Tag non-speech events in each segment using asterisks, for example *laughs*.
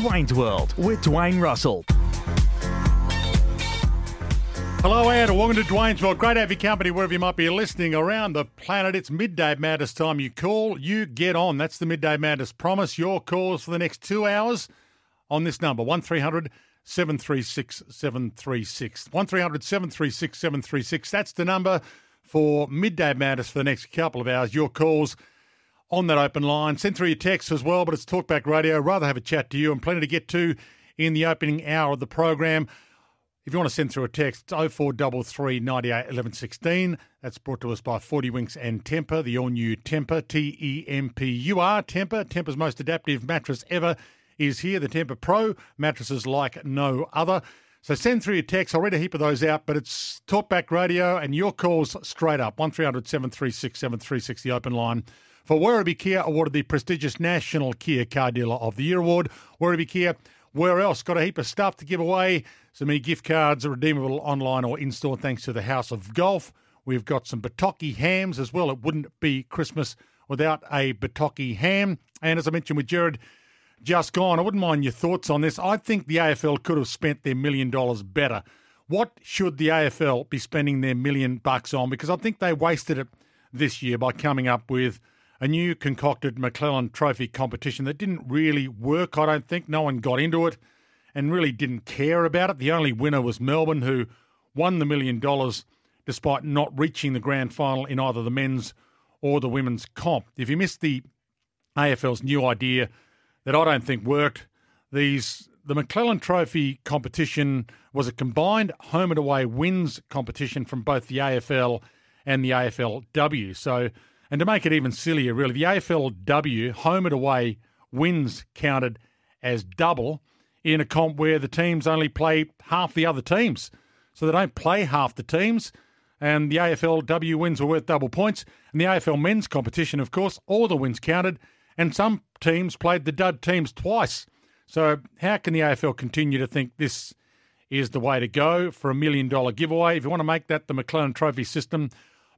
Dwayne's World with Dwayne Russell. Hello and welcome to Dwayne's World. Great to have your company wherever you might be listening around the planet. It's midday madness time. You call, you get on. That's the midday madness promise. Your calls for the next two hours on this number 1300 736 736. 1300 736 736. That's the number for midday madness for the next couple of hours. Your calls on that open line. Send through your text as well, but it's Talkback Radio. Rather have a chat to you and plenty to get to in the opening hour of the program. If you want to send through a text, it's 0433 98 11 16. That's brought to us by 40 Winks and Tempur, the all new Tempur, T E M P U R. Tempur, Tempur's most adaptive mattress ever, is here. The Tempur Pro, mattresses like no other. So send through your text. I'll read a heap of those out, but it's Talkback Radio and your calls straight up 1300 736 736, the open line for Werribee Kia awarded the prestigious National Kia Car Dealer of the Year award. Werribee Kia, where else? Got a heap of stuff to give away. Some e-gift cards are redeemable online or in-store thanks to the House of Golf. We've got some Bertocchi hams as well. It wouldn't be Christmas without a Bertocchi ham. And as I mentioned with Jared just gone, I wouldn't mind your thoughts on this. I think the AFL could have spent their million dollars better. What should the AFL be spending their million bucks on? Because I think they wasted it this year by coming up with – a new concocted McClelland Trophy competition that didn't really work, I don't think. No one got into it and really didn't care about it. The only winner was Melbourne, who won the million dollars despite not reaching the grand final in either the men's or the women's comp. If you missed the AFL's new idea that I don't think worked, these the McClelland Trophy competition was a combined home and away wins competition from both the AFL and the AFLW. So and to make it even sillier, really, the AFLW home and away wins counted as double in a comp where the teams only play half the other teams. So they don't play half the teams. And the AFLW wins were worth double points. And the AFL men's competition, of course, all the wins counted. And some teams played the dud teams twice. So how can the AFL continue to think this is the way to go for a million dollar giveaway? If you want to make that the McClelland Trophy system,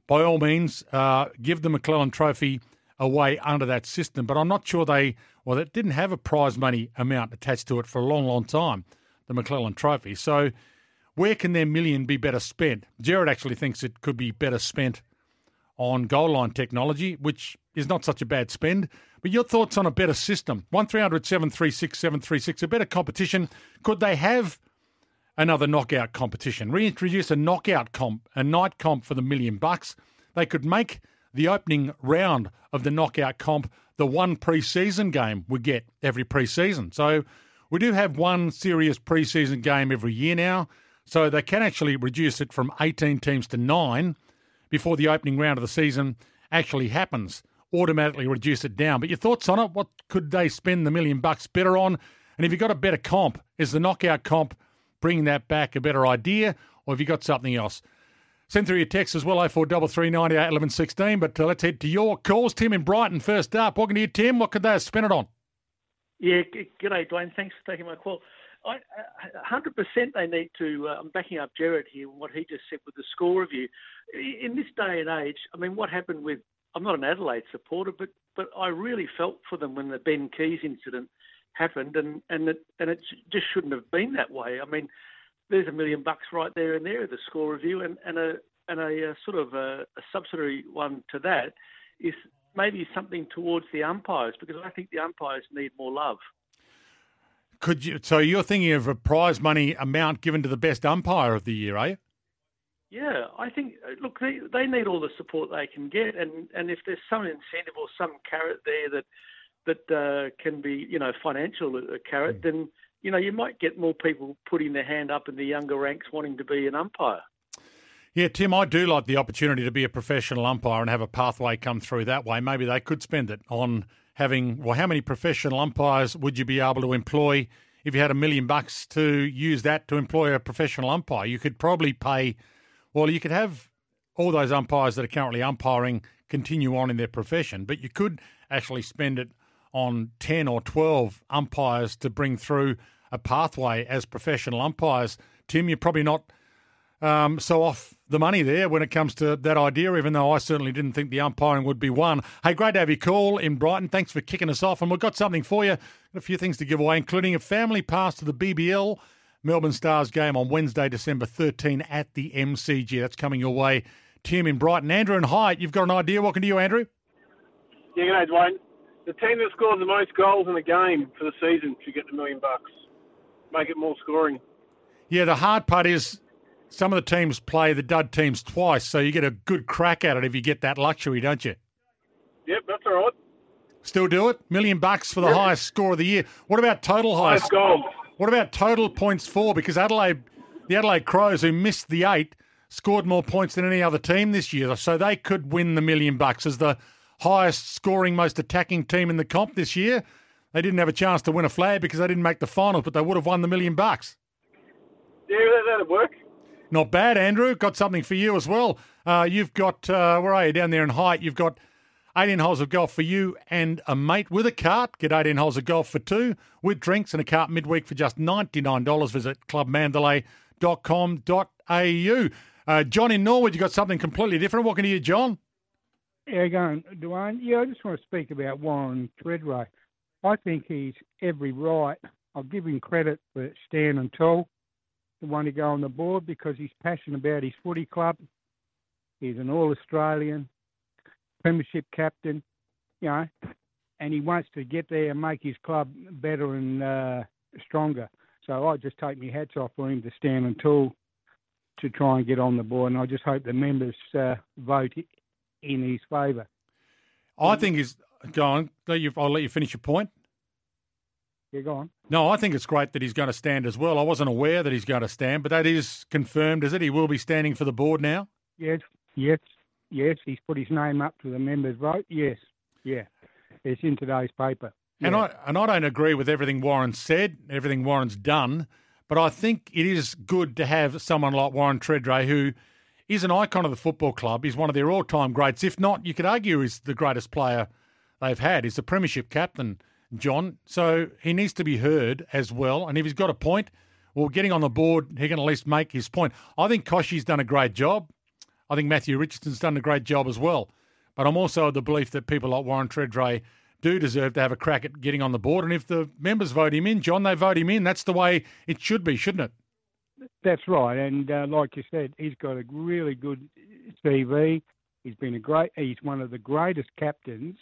by all means, uh, give the McClelland Trophy away under that system. But I'm not sure they, well, it didn't have a prize money amount attached to it for a long, long time, the McClelland Trophy. So where can their million be better spent? Jared actually thinks it could be better spent on goal line technology, which is not such a bad spend. But your thoughts on a better system? 1300 736 736, a better competition. Could they have another knockout competition. Reintroduce a knockout comp, a night comp for the million bucks. They could make the opening round of the knockout comp the one pre-season game we get every pre-season. So we do have one serious pre-season game every year now. So they can actually reduce it from 18 teams to nine before the opening round of the season actually happens. Automatically reduce it down. But your thoughts on it? What could they spend the million bucks better on? And if you've got a better comp, is the knockout comp bringing that back a better idea, or have you got something else? Send through your text as well, 0433 But uh, let's head to your calls. Tim in Brighton first up. Welcome to you, Tim. What could they spent it on? Yeah, g'day, Dwayne. Thanks for taking my call. I, 100% they need to. Uh, I'm backing up Jared here what he just said with the score review. In this day and age, I mean, what happened with. I'm not an Adelaide supporter, but but I really felt for them when the Ben Keays incident happened, and and it and it just shouldn't have been that way. I mean, there's a million bucks right there and there at the score review, and and a and a, a sort of a, a subsidiary one to that is maybe something towards the umpires because I think the umpires need more love. Could you? So you're thinking of a prize money amount given to the best umpire of the year, are you? Yeah, I think uh, look, they, they need all the support they can get, and, and if there's some incentive or some carrot there that that uh, can be, you know, financial uh, carrot, mm. then you know you might get more people putting their hand up in the younger ranks wanting to be an umpire. Yeah, Tim, I do like the opportunity to be a professional umpire and have a pathway come through that way. Maybe they could spend it on having, well, how many professional umpires would you be able to employ if you had a million bucks to use that to employ a professional umpire? You could probably pay, well, you could have all those umpires that are currently umpiring continue on in their profession, but you could actually spend it on 10 or 12 umpires to bring through a pathway as professional umpires. Tim, you're probably not um, so off the money there when it comes to that idea, even though I certainly didn't think the umpiring would be one. Hey, great to have you call in Brighton. Thanks for kicking us off. And we've got something for you, a few things to give away, including a family pass to the BBL Melbourne Stars game on Wednesday, December 13 at the MCG. That's coming your way. Tim in Brighton. Andrew and Hyde, you've got an idea. Welcome to you, Andrew. Yeah, good day, Dwayne. The team that scores the most goals in the game for the season should get the million bucks. Make it more scoring. Yeah, the hard part is some of the teams play the dud teams twice, so you get a good crack at it if you get that luxury, don't you? Yep, that's all right. Still do it? Million bucks for the yep. highest score of the year. What about total highest? goal? What about total points for? Because Adelaide, the Adelaide Crows, who missed the eight, scored more points than any other team this year, so they could win the million bucks as the highest scoring, most attacking team in the comp this year. They didn't have a chance to win a flag because they didn't make the finals, but they would have won the million bucks. Yeah, that'd work. Not bad, Andrew. Got something for you as well. Uh, you've got, uh, where are you, down there in height? You've got 18 holes of golf for you and a mate with a cart. Get 18 holes of golf for two with drinks and a cart midweek for just $99. Visit clubmandalay.com.au. Uh, John in Norwood, you got something completely different. What can you, John? Yeah, going, Dwayne. Yeah, I just want to speak about Warren Tredrea. I think he's every right. I'll give him credit for standing tall the one to go on the board because he's passionate about his footy club. He's an All Australian, Premiership captain, you know, and he wants to get there and make his club better and uh, stronger. So I just take my hats off for him to stand and tall to try and get on the board, and I just hope the members uh, vote in his favour. I think he's go on. I'll let you finish your point. Yeah, go on. No, I think it's great that he's going to stand as well. I wasn't aware that he's going to stand, but that is confirmed, is it? He will be standing for the board now? Yes, yes, yes. He's put his name up to the members' vote. Yes, yeah. It's in today's paper. Yeah. And I and I don't agree with everything Warren said, everything Warren's done, but I think it is good to have someone like Warren Tredrea who is an icon of the football club. He's one of their all-time greats. If not, you could argue he's the greatest player they've had. He's the premiership captain John. So he needs to be heard as well. And if he's got a point, well, getting on the board, he can at least make his point. I think Kochie's done a great job. I think Matthew Richardson's done a great job as well. But I'm also of the belief that people like Warren Tredrea do deserve to have a crack at getting on the board. And if the members vote him in, John, they vote him in. That's the way it should be, shouldn't it? That's right. And uh, like you said, he's got a really good CV. He's been a great. He's one of the greatest captains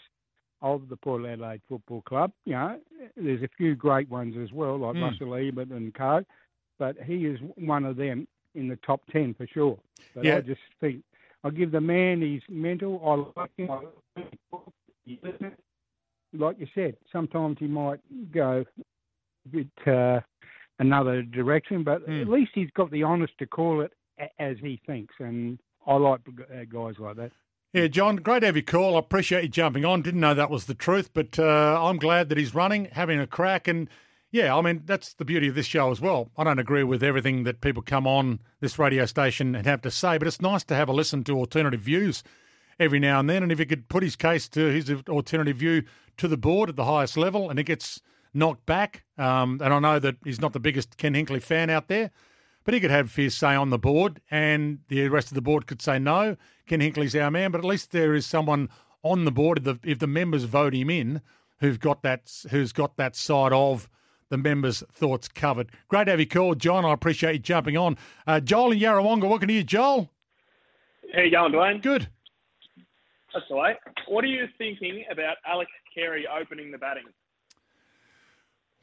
of the Port Adelaide Football Club. You know, there's a few great ones as well, like mm. Russell Ebert and Co. But he is one of them in the top ten for sure. But yeah. I just think I give the man his mental. I like him. Like you said, sometimes he might go a bit uh, another direction, but mm. at least he's got the honesty to call it as he thinks, and I like uh, guys like that. Yeah, John, great to have you call. I appreciate you jumping on. Didn't know that was the truth, but uh, I'm glad that he's running, having a crack. And yeah, I mean, that's the beauty of this show as well. I don't agree with everything that people come on this radio station and have to say, but it's nice to have a listen to alternative views every now and then. And if he could put his case to his alternative view to the board at the highest level and it gets knocked back, um, and I know that he's not the biggest Ken Hinkley fan out there, but he could have his say on the board, and the rest of the board could say no. Ken Hinkley's our man, but at least there is someone on the board if the, if the members vote him in who've got that who's got that side of the members' thoughts covered. Great to have you called, John. I appreciate you jumping on. Uh, Joel in Yarrawonga, welcome to you, Joel. How you going, Dwayne? Good. That's all right. What are you thinking about Alex Carey opening the batting?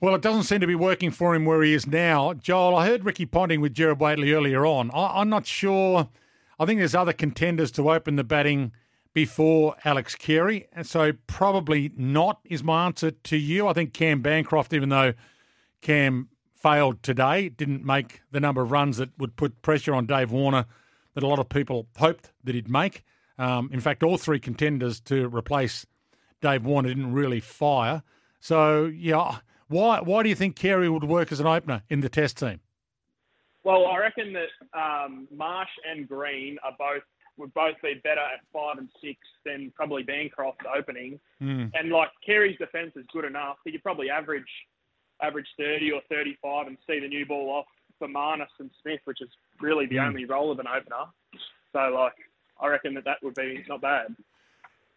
Well, it doesn't seem to be working for him where he is now. Joel, I heard Ricky Ponting with Gerard Whateley earlier on. I, I'm not sure. I think there's other contenders to open the batting before Alex Carey, and so probably not is my answer to you. I think Cam Bancroft, even though Cam failed today, didn't make the number of runs that would put pressure on Dave Warner that a lot of people hoped that he'd make. Um, in fact, all three contenders to replace Dave Warner didn't really fire. So, yeah, why why do you think Carey would work as an opener in the Test team? Well, I reckon that um, Marsh and Green are both would both be better at five and six than probably Bancroft opening. Mm. And like Carey's defence is good enough, he could probably average average thirty or thirty five and see the new ball off for Marnus and Smith, which is really the Mm. only role of an opener. So like, I reckon that that would be not bad.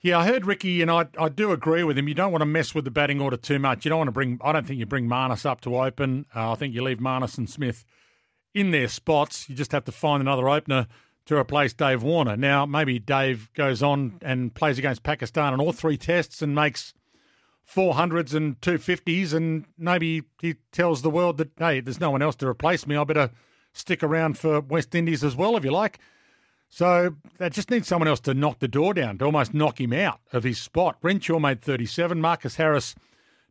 Yeah, I heard Ricky, and I, I do agree with him. You don't want to mess with the batting order too much. You don't want to bring. I don't think you bring Marnus up to open. Uh, I think you leave Marnus and Smith in their spots. You just have to find another opener to replace Dave Warner. Now, maybe Dave goes on and plays against Pakistan in all three tests and makes 400s and 250s, and maybe he tells the world that, hey, there's no one else to replace me. I better stick around for West Indies as well, if you like. So they just need someone else to knock the door down, to almost knock him out of his spot. Renshaw made 37. Marcus Harris,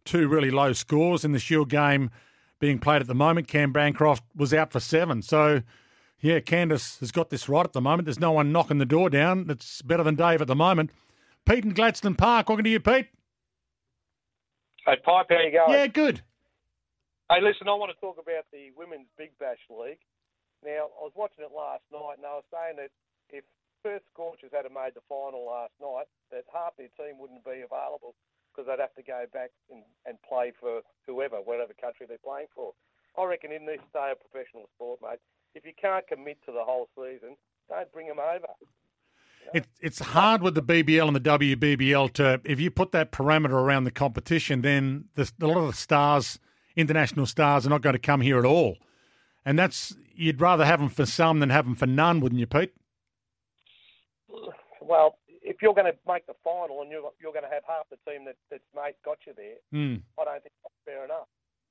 two really low scores in the Shield game being played at the moment. Cam Bancroft was out for seven. So, yeah, Candace has got this right at the moment. There's no one knocking the door down that's better than Dave at the moment. Pete in Gladstone Park. Welcome to you, Pete. Hey, Pipe, how you going? Yeah, good. Hey, listen, I want to talk about the Women's Big Bash League. Now, I was watching it last night, and I was saying that if Perth Scorchers had made the final last night, that half their team wouldn't be available because they'd have to go back and, and play for whoever, whatever country they're playing for. I reckon in this day of professional sport, mate, if you can't commit to the whole season, don't bring them over. It, it's hard with the BBL and the WBBL to, if you put that parameter around the competition, then the, a lot of the stars, international stars, are not going to come here at all. And that's, you'd rather have them for some than have them for none, wouldn't you, Pete? Well, if you're going to make the final and you're, you're going to have half the team that, that's mate got you there, Mm. I don't think that's fair enough.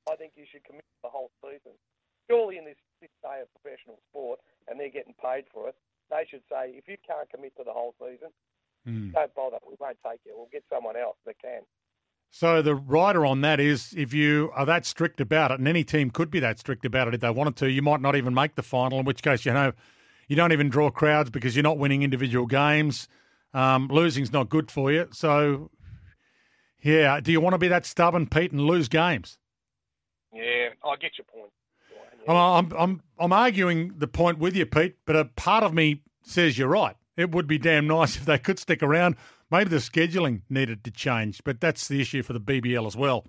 I think you should commit the whole season. Surely in this, this day of professional sport, and they're getting paid for it, they should say, if you can't commit to the whole season, Mm. don't bother. We won't take you. We'll get someone else that can. So the rider on that is if you are that strict about it, and any team could be that strict about it if they wanted to, you might not even make the final. In which case, you know, you don't even draw crowds because you're not winning individual games. Um, losing's not good for you. So, yeah, do you want to be that stubborn, Pete, and lose games? Yeah, I get your point. I'm, I'm, I'm, I'm arguing the point with you, Pete, but a part of me says you're right. It would be damn nice *laughs* if they could stick around. Maybe the scheduling needed to change, but that's the issue for the BBL as well.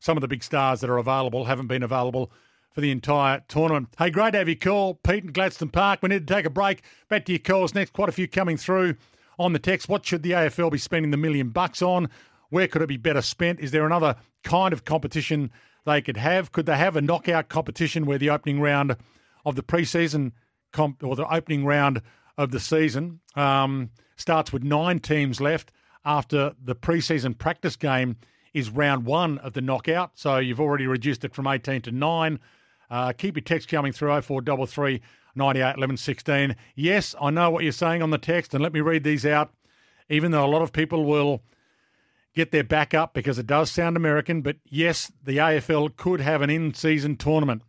Some of the big stars that are available haven't been available for the entire tournament. Hey, great to have you call, Pete in Gladstone Park. We need to take a break. Back to your calls next. Quite a few coming through on the text. What should the AFL be spending the million bucks on? Where could it be better spent? Is there another kind of competition they could have? Could they have a knockout competition where the opening round of the preseason comp or the opening round of the season um, starts with nine teams left after the preseason practice game is round one of the knockout. So you've already reduced it from 18 to nine. Uh, keep your text coming through 0433 98 11 16. Yes, I know what you're saying on the text, and let me read these out. Even though a lot of people will get their back up because it does sound American, but yes, the AFL could have an in season tournament.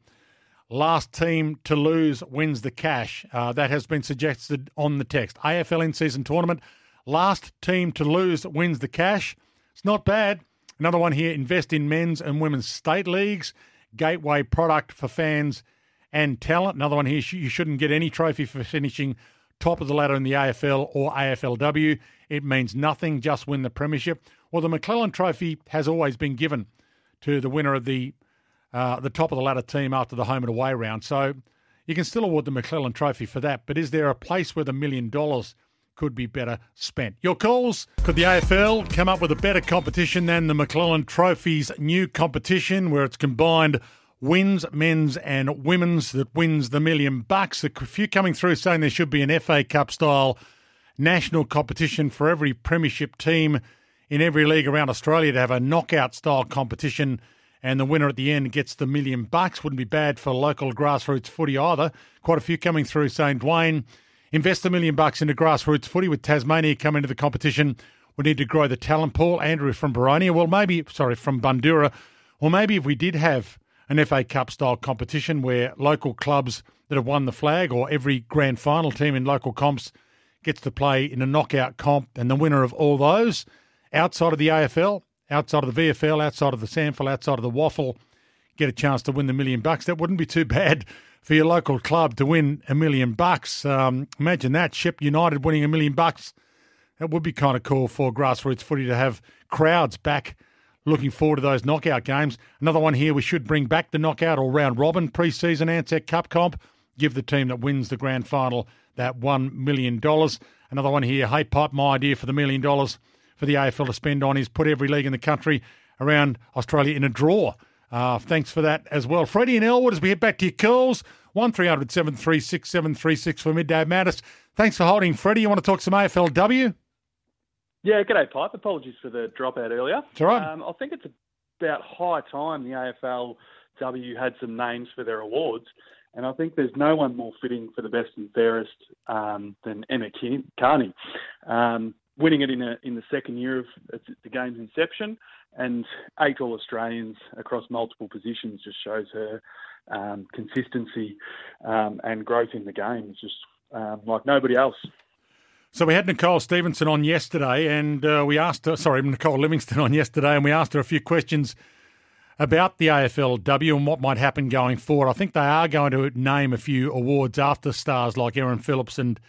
Last team to lose wins the cash. Uh, that has been suggested on the text. AFL in season tournament. Last team to lose wins the cash. It's not bad. Another one here invest in men's and women's state leagues. Gateway product for fans and talent. Another one here you shouldn't get any trophy for finishing top of the ladder in the AFL or AFLW. It means nothing, just win the Premiership. Well, the McClelland Trophy has always been given to the winner of the uh, the top of the ladder team after the home and away round. So you can still award the McClelland Trophy for that. But is there a place where the million dollars could be better spent. Your calls? Could the AFL come up with a better competition than the McClelland Trophy's new competition where it's combined wins, men's and women's, that wins the million bucks? A few coming through saying there should be an FA Cup style national competition for every premiership team in every league around Australia to have a knockout style competition and the winner at the end gets the million bucks. Wouldn't be bad for local grassroots footy either. Quite a few coming through saying, Dwayne, invest a million bucks into grassroots footy with Tasmania coming into the competition. We need to grow the talent pool. Andrew from Boronia, well, maybe, sorry, from Bundoora. Or maybe if we did have an FA Cup style competition where local clubs that have won the flag or every grand final team in local comps gets to play in a knockout comp and the winner of all those outside of the AFL outside of the VFL, outside of the SANFL, outside of the Waffle get a chance to win the million bucks. That wouldn't be too bad for your local club to win a million bucks. Um, imagine that, Shepp United winning a million bucks. That would be kind of cool for grassroots footy to have crowds back looking forward to those knockout games. Another one here, we should bring back the knockout or round robin pre-season Ansett Cup comp. Give the team that wins the grand final that $1 million. Another one here, hey, pipe, my idea for the million dollars for the AFL to spend on is put every league in the country around Australia in a draw. Uh, thanks for that as well. Freddie and Elwood, as we head back to your calls, 1300 736 736 for Midday Madness. Thanks for holding, Freddie. You want to talk some AFLW? Yeah, g'day, Pipe. Apologies for the dropout earlier. It's all right. Um, I think it's about high time the AFLW had some names for their awards. And I think there's no one more fitting for the best and fairest um, than Emma Kearney. Um, winning it in a, in the second year of the game's inception, and eight All Australians across multiple positions just shows her um, consistency um, and growth in the game. It's just um, like nobody else. So we had Nicole Stevenson on yesterday, and uh, we asked her, sorry, Nicole Livingstone on yesterday, and we asked her a few questions about the AFLW and what might happen going forward. I think they are going to name a few awards after stars like Erin Phillips and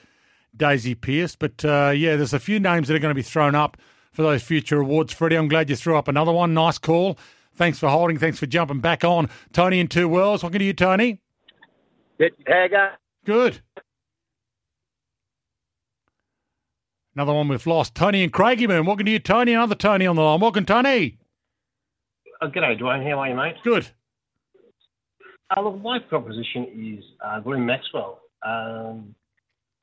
Daisy Pierce. But uh, yeah, there's a few names that are going to be thrown up for those future awards. Freddie, I'm glad you threw up another one. Nice call. Thanks for holding. Thanks for jumping back on. Tony in Two Wells. What can you, Tony? Good. How Good. Another one we've lost. Tony and Craigie Craigieburn. Welcome to you, Tony. Another Tony on the line. Welcome, Tony. Oh, g'day, Dwayne. How are you, mate? Good. Uh, look, my proposition is uh, Glenn Maxwell. Um,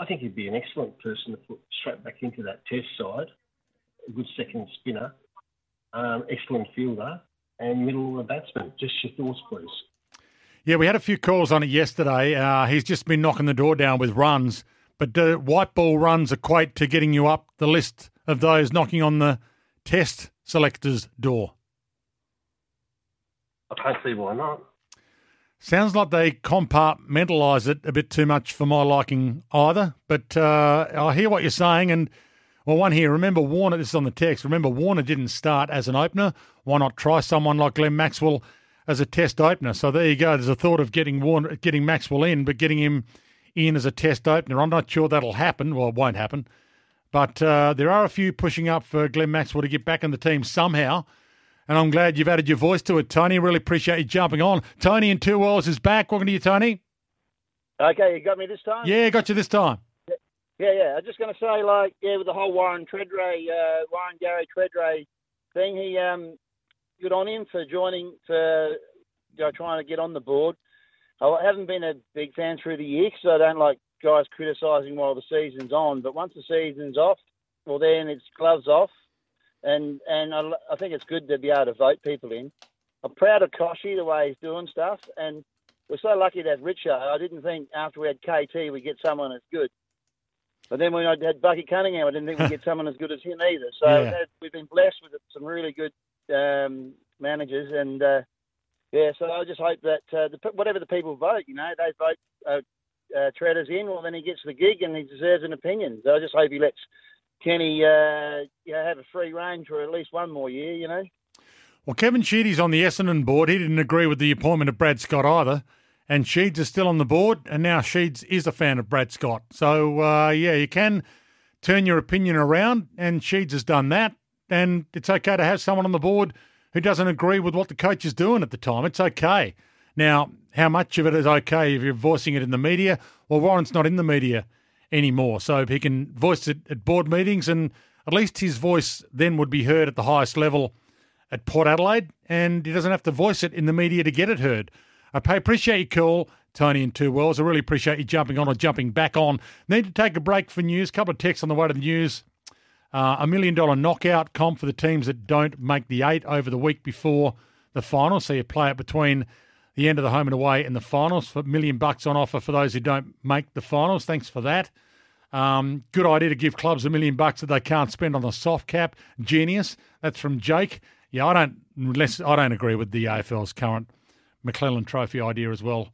I think he'd be an excellent person to put straight back into that test side. A good second spinner, um, excellent fielder, and middle order batsman. Just your thoughts, please. Yeah, we had a few calls on it yesterday. Uh, he's just been knocking the door down with runs, but do white ball runs equate to getting you up the list of those knocking on the test selector's door? I can't see why not. Sounds like they compartmentalise it a bit too much for my liking either. But uh, I hear what you're saying. And, well, one here, remember Warner, this is on the text, remember Warner didn't start as an opener. Why not try someone like Glenn Maxwell as a test opener? So there you go. There's a thought of getting Warner, getting Maxwell in, but getting him in as a test opener. I'm not sure that'll happen. Well, it won't happen. But uh, there are a few pushing up for Glenn Maxwell to get back in the team somehow and I'm glad you've added your voice to it, Tony. Really appreciate you jumping on. Tony in Two Wells is back. Welcome to you, Tony. Okay, you got me this time? Yeah, got you this time. Yeah, yeah. I was just going to say, like, yeah, with the whole Warren Tredrea, uh, Warren Gary Tredrea thing, he, um, good on him for joining, for you know, trying to get on the board. I haven't been a big fan through the year because I don't like guys criticising while the season's on. But once the season's off, well, then it's gloves off and and I, I, think it's good to be able to vote people in. I'm proud of Kochie the way he's doing stuff, and we're so lucky to have Richard. I didn't think after we had KT we'd get someone as good, but then when I had Bucky Cunningham, I didn't think we'd get *laughs* someone as good as him either. So yeah. we've been blessed with some really good um, managers, and uh, yeah, so I just hope that uh, the, whatever the people vote, you know, they vote. Uh, uh, Treaders in, well, then he gets the gig and he deserves an opinion. So I just hope he lets Kenny, uh, you know, have a free range for at least one more year, you know. Well, Kevin Sheedy's on the Essendon board. He didn't agree with the appointment of Brad Scott either. And Sheeds is still on the board, and now Sheeds is a fan of Brad Scott. So, uh, yeah, you can turn your opinion around, and Sheeds has done that. And it's okay to have someone on the board who doesn't agree with what the coach is doing at the time. It's okay. Now, how much of it is okay if you're voicing it in the media? Well, Warren's not in the media anymore. So he can voice it at board meetings, and at least his voice then would be heard at the highest level at Port Adelaide, and he doesn't have to voice it in the media to get it heard. I appreciate your call, Tony and Two Wells. I really appreciate you jumping on or jumping back on. Need to take a break for news. A couple of texts on the way to the news. Uh, a million dollar knockout comp for the teams that don't make the eight over the week before the final. So you play it between the end of the home and away and the finals for a million bucks on offer for those who don't make the finals. Thanks for that. Um, good idea to give clubs a million bucks that they can't spend on the soft cap. Genius. That's from Jake. Yeah, I don't. Unless I don't agree with the AFL's current McClelland Trophy idea as well.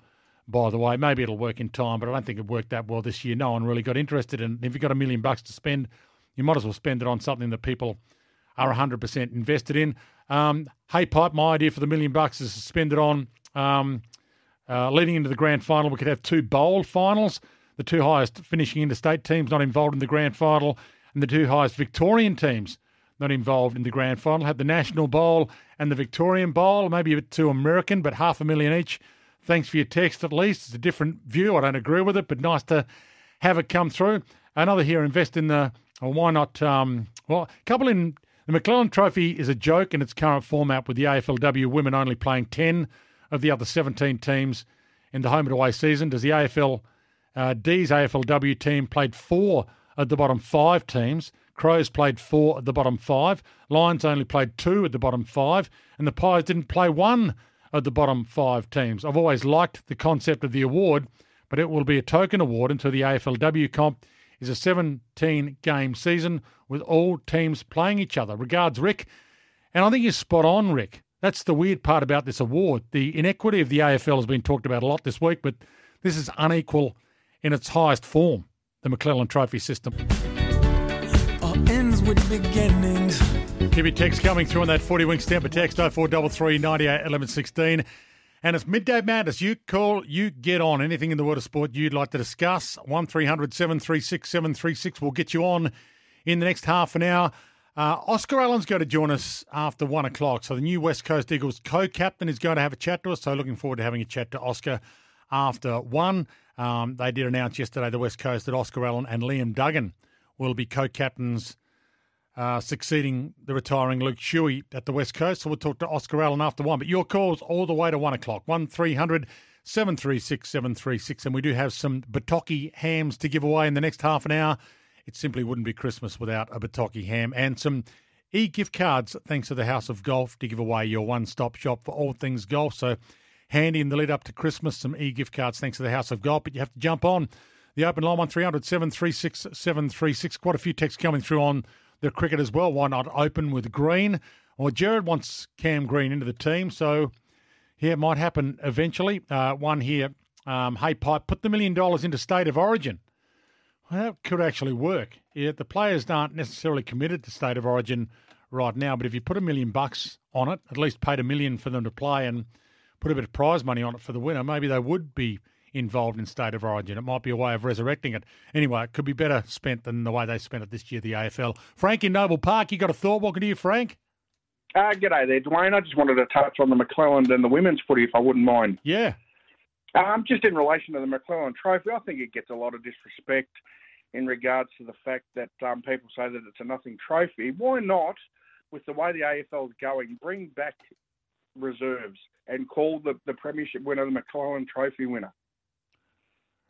By the way, maybe it'll work in time, but I don't think it worked that well this year. No one really got interested in. If you've got a million bucks to spend, you might as well spend it on something that people are 100% invested in. Um, hey, Pipe, my idea for the million bucks is to spend it on um, uh, leading into the grand final. We could have two bowl finals, the two highest finishing interstate teams not involved in the grand final, and the two highest Victorian teams not involved in the grand final. Have the National Bowl and the Victorian Bowl, maybe a bit too American, but half a million each. Thanks for your text at least. It's a different view. I don't agree with it, but nice to have it come through. Another here, invest in the, or why not? Um, well, a couple in the McClelland Trophy is a joke in its current format with the AFLW women only playing 10 of the other 17 teams in the home and away season. Does the AFL uh, D's AFLW team played four of the bottom five teams? Crows played four at the bottom five. Lions only played two at the bottom five. And the Pies didn't play one of the bottom five teams. I've always liked the concept of the award, but it will be a token award until the AFLW comp is a 17 game season with all teams playing each other. Regards, Rick. And I think you're spot on, Rick. That's the weird part about this award. The inequity of the AFL has been talked about a lot this week, but this is unequal in its highest form, the McClelland Trophy system ends with beginnings. Keep your text coming through on that 40 Winks Tempur text 0433 98 11 16. And it's Midday Madness. You call, you get on. Anything in the world of sport you'd like to discuss, 1300 736 736 will get you on in the next half an hour. Uh, Oscar Allen's going to join us after one o'clock. So the new West Coast Eagles co-captain is going to have a chat to us. So looking forward to having a chat to Oscar after one. Um, they did announce yesterday, the West Coast, that Oscar Allen and Liam Duggan – will be co-captains uh, succeeding the retiring Luke Shuey at the West Coast. So we'll talk to Oscar Allen after one. But your calls all the way to one o'clock, one 736 736. And we do have some Bertocchi hams to give away in the next half an hour. It simply wouldn't be Christmas without a Bertocchi ham and some e gift cards, thanks to the House of Golf, to give away your one stop shop for all things golf. So handy in the lead up to Christmas, some e gift cards, thanks to the House of Golf. But you have to jump on the open line, 1300 736 736. Quite a few texts coming through on the cricket as well. Why not open with Green? Well, Jared wants Cam Green into the team, so yeah, it might happen eventually. Uh, one here, um, hey Pipe, put the million dollars into state of origin. Well, that could actually work. Yeah, the players aren't necessarily committed to state of origin right now, but if you put a million bucks on it, at least paid a million for them to play and put a bit of prize money on it for the winner, maybe they would be involved in state of origin. It might be a way of resurrecting it. Anyway, it could be better spent than the way they spent it this year, the AFL. Frank in Noble Park, you got a thought? Welcome to you, Frank. Uh, g'day there, Dwayne. I just wanted to touch on the McClelland and the women's footy, if I wouldn't mind. Yeah. Um, just in relation to the McClelland Trophy, I think it gets a lot of disrespect in regards to the fact that um, people say that it's a nothing trophy. Why not, with the way the AFL is going, bring back reserves and call the, the premiership winner the McClelland Trophy winner?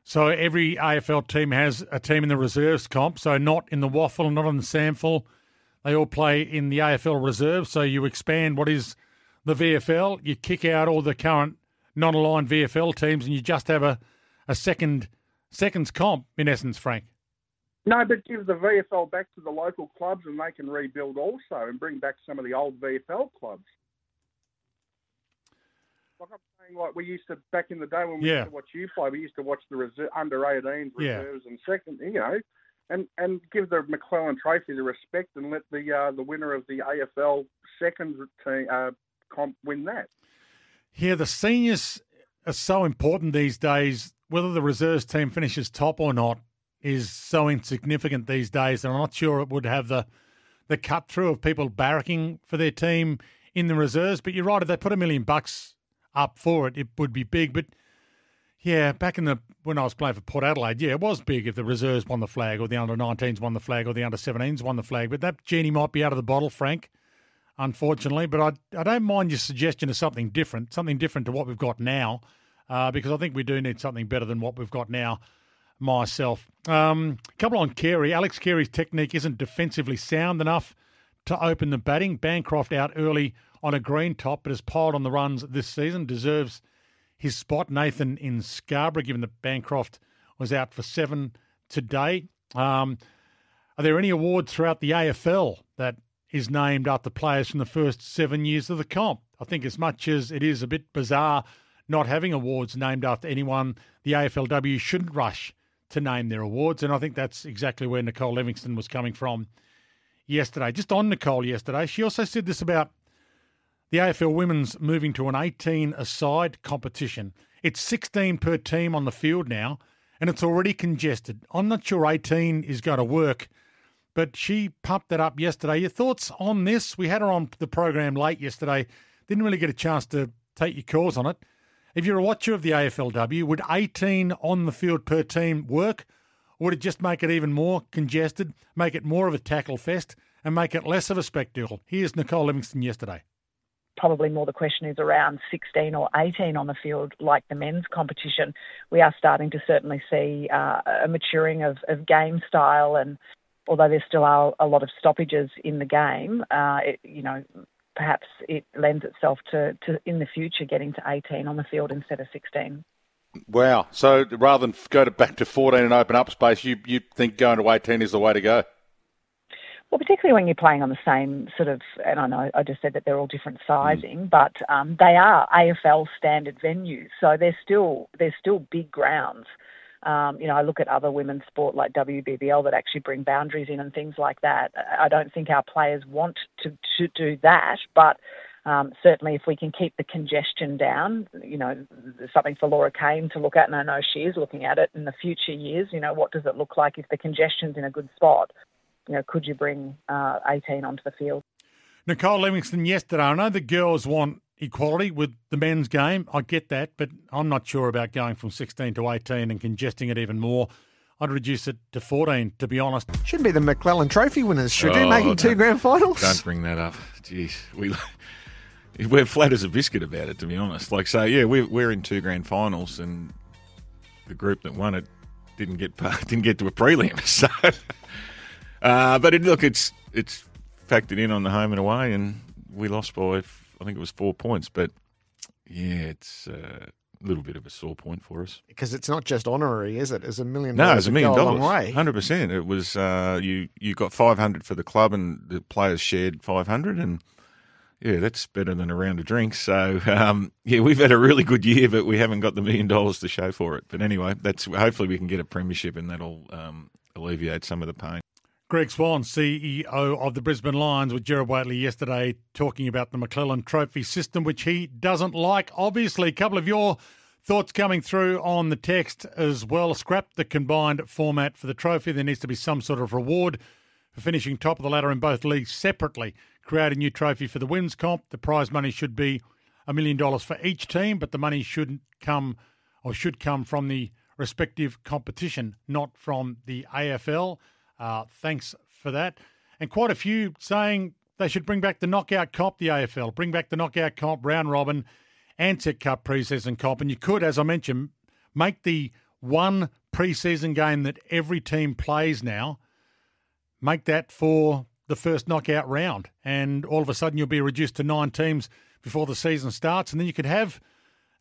So every AFL team has a team in the reserves comp. So not in the WAFL, not in the SANFL. They all play in the AFL reserves. So you expand what is the VFL. You kick out all the current non-aligned VFL teams, and you just have a, a second seconds comp in essence, Frank. No, but give the VFL back to the local clubs, and they can rebuild also, and bring back some of the old VFL clubs. Like I'm saying, like we used to back in the day when we yeah. used to watch you play, we used to watch the reserve, under 18s reserves yeah. and second, you know, and and give the McClelland Trophy the respect and let the uh, the winner of the AFL second team uh, comp win that. Yeah, the seniors are so important these days. Whether the reserves team finishes top or not is so insignificant these days. And I'm not sure it would have the the cut through of people barracking for their team in the reserves. But you're right, if they put a million bucks up for it, it would be big. But Yeah, back in the when I was playing for Port Adelaide, yeah, it was big if the reserves won the flag or the under 19s won the flag or the under 17s won the flag. But that genie might be out of the bottle, Frank, unfortunately. But I, I don't mind your suggestion of something different, something different to what we've got now, uh, because I think we do need something better than what we've got now myself. Um, a couple on Carey. Alex Carey's technique isn't defensively sound enough to open the batting. Bancroft out early on a green top, but has piled on the runs this season. Deserves his spot. Nathan in Scarborough, given that Bancroft was out for seven today. Um, are there any awards throughout the AFL that is named after players from the first seven years of the comp? I think as much as it is a bit bizarre not having awards named after anyone, the AFLW shouldn't rush to name their awards. And I think that's exactly where Nicole Livingstone was coming from yesterday. Just on Nicole yesterday, she also said this about the AFL women's moving to an 18 aside competition. It's 16 per team on the field now, and it's already congested. I'm not sure 18 is going to work, but she pumped that up yesterday. Your thoughts on this? We had her on the program late yesterday. Didn't really get a chance to take your calls on it. If you're a watcher of the AFLW, would 18 on the field per team work? Or would it just make it even more congested, make it more of a tackle fest, and make it less of a spectacle? Here's Nicole Livingstone yesterday probably more the question is around 16 or 18 on the field, like the men's competition. We are starting to certainly see uh, a maturing of, of, game style, and although there still are a lot of stoppages in the game, uh, it, you know, perhaps it lends itself to, to in the future getting to 18 on the field instead of 16. Wow! So rather than go to back to 14 and open up space, you you think going to 18 is the way to go? Well, particularly when you're playing on the same sort of, and I know I just said that they're all different sizing, mm. but um, they are AFL standard venues, so they're still they're still big grounds. Um, you know, I look at other women's sport like WBBL that actually bring boundaries in and things like that. I don't think our players want to, to do that, but um, certainly if we can keep the congestion down, you know, something for Laura Kane to look at, and I know she is looking at it in the future years. You know, what does it look like if the congestion's in a good spot? you know, could you bring uh, 18 onto the field? Nicole Livingstone yesterday. I know the girls want equality with the men's game. I get that, but I'm not sure about going from 16 to 18 and congesting it even more. I'd reduce it to 14, to be honest. Shouldn't be the McClelland Trophy winners, should oh, Making two grand finals? Don't bring that up. Jeez. We, *laughs* we're flat as a biscuit about it, to be honest. Like, so, yeah, we're, we're in two grand finals, and the group that won it didn't get *laughs* didn't get to a prelim. *laughs* So uh, but it, look, it's it's factored in on the home and away, and we lost by I think it was four points. But yeah, it's uh, a little bit of a sore point for us because it's not just honorary, is it? It's a million. No, it's a million dollars. A long way. Hundred percent. It was uh, you. You got five hundred for the club, and the players shared five hundred, and yeah, that's better than a round of drinks. So um, yeah, we've had a really good year, but we haven't got the million dollars to show for it. But anyway, that's hopefully we can get a premiership, and that'll um, alleviate some of the pain. Greg Swan, CEO of the Brisbane Lions, with Gerard Whateley yesterday talking about the McClelland Trophy system, which he doesn't like. Obviously, a couple of your thoughts coming through on the text as well. Scrap the combined format for the trophy. There needs to be some sort of reward for finishing top of the ladder in both leagues separately. Create a new trophy for the wins comp. The prize money should be a million dollars for each team, but the money shouldn't come or should come from the respective competition, not from the AFL. Uh, thanks for that. And quite a few saying they should bring back the knockout comp, the AFL, bring back the knockout comp, round robin, Ansett Cup preseason comp. And you could, as I mentioned, make the one preseason game that every team plays now, make that for the first knockout round. And all of a sudden you'll be reduced to nine teams before the season starts. And then you could have –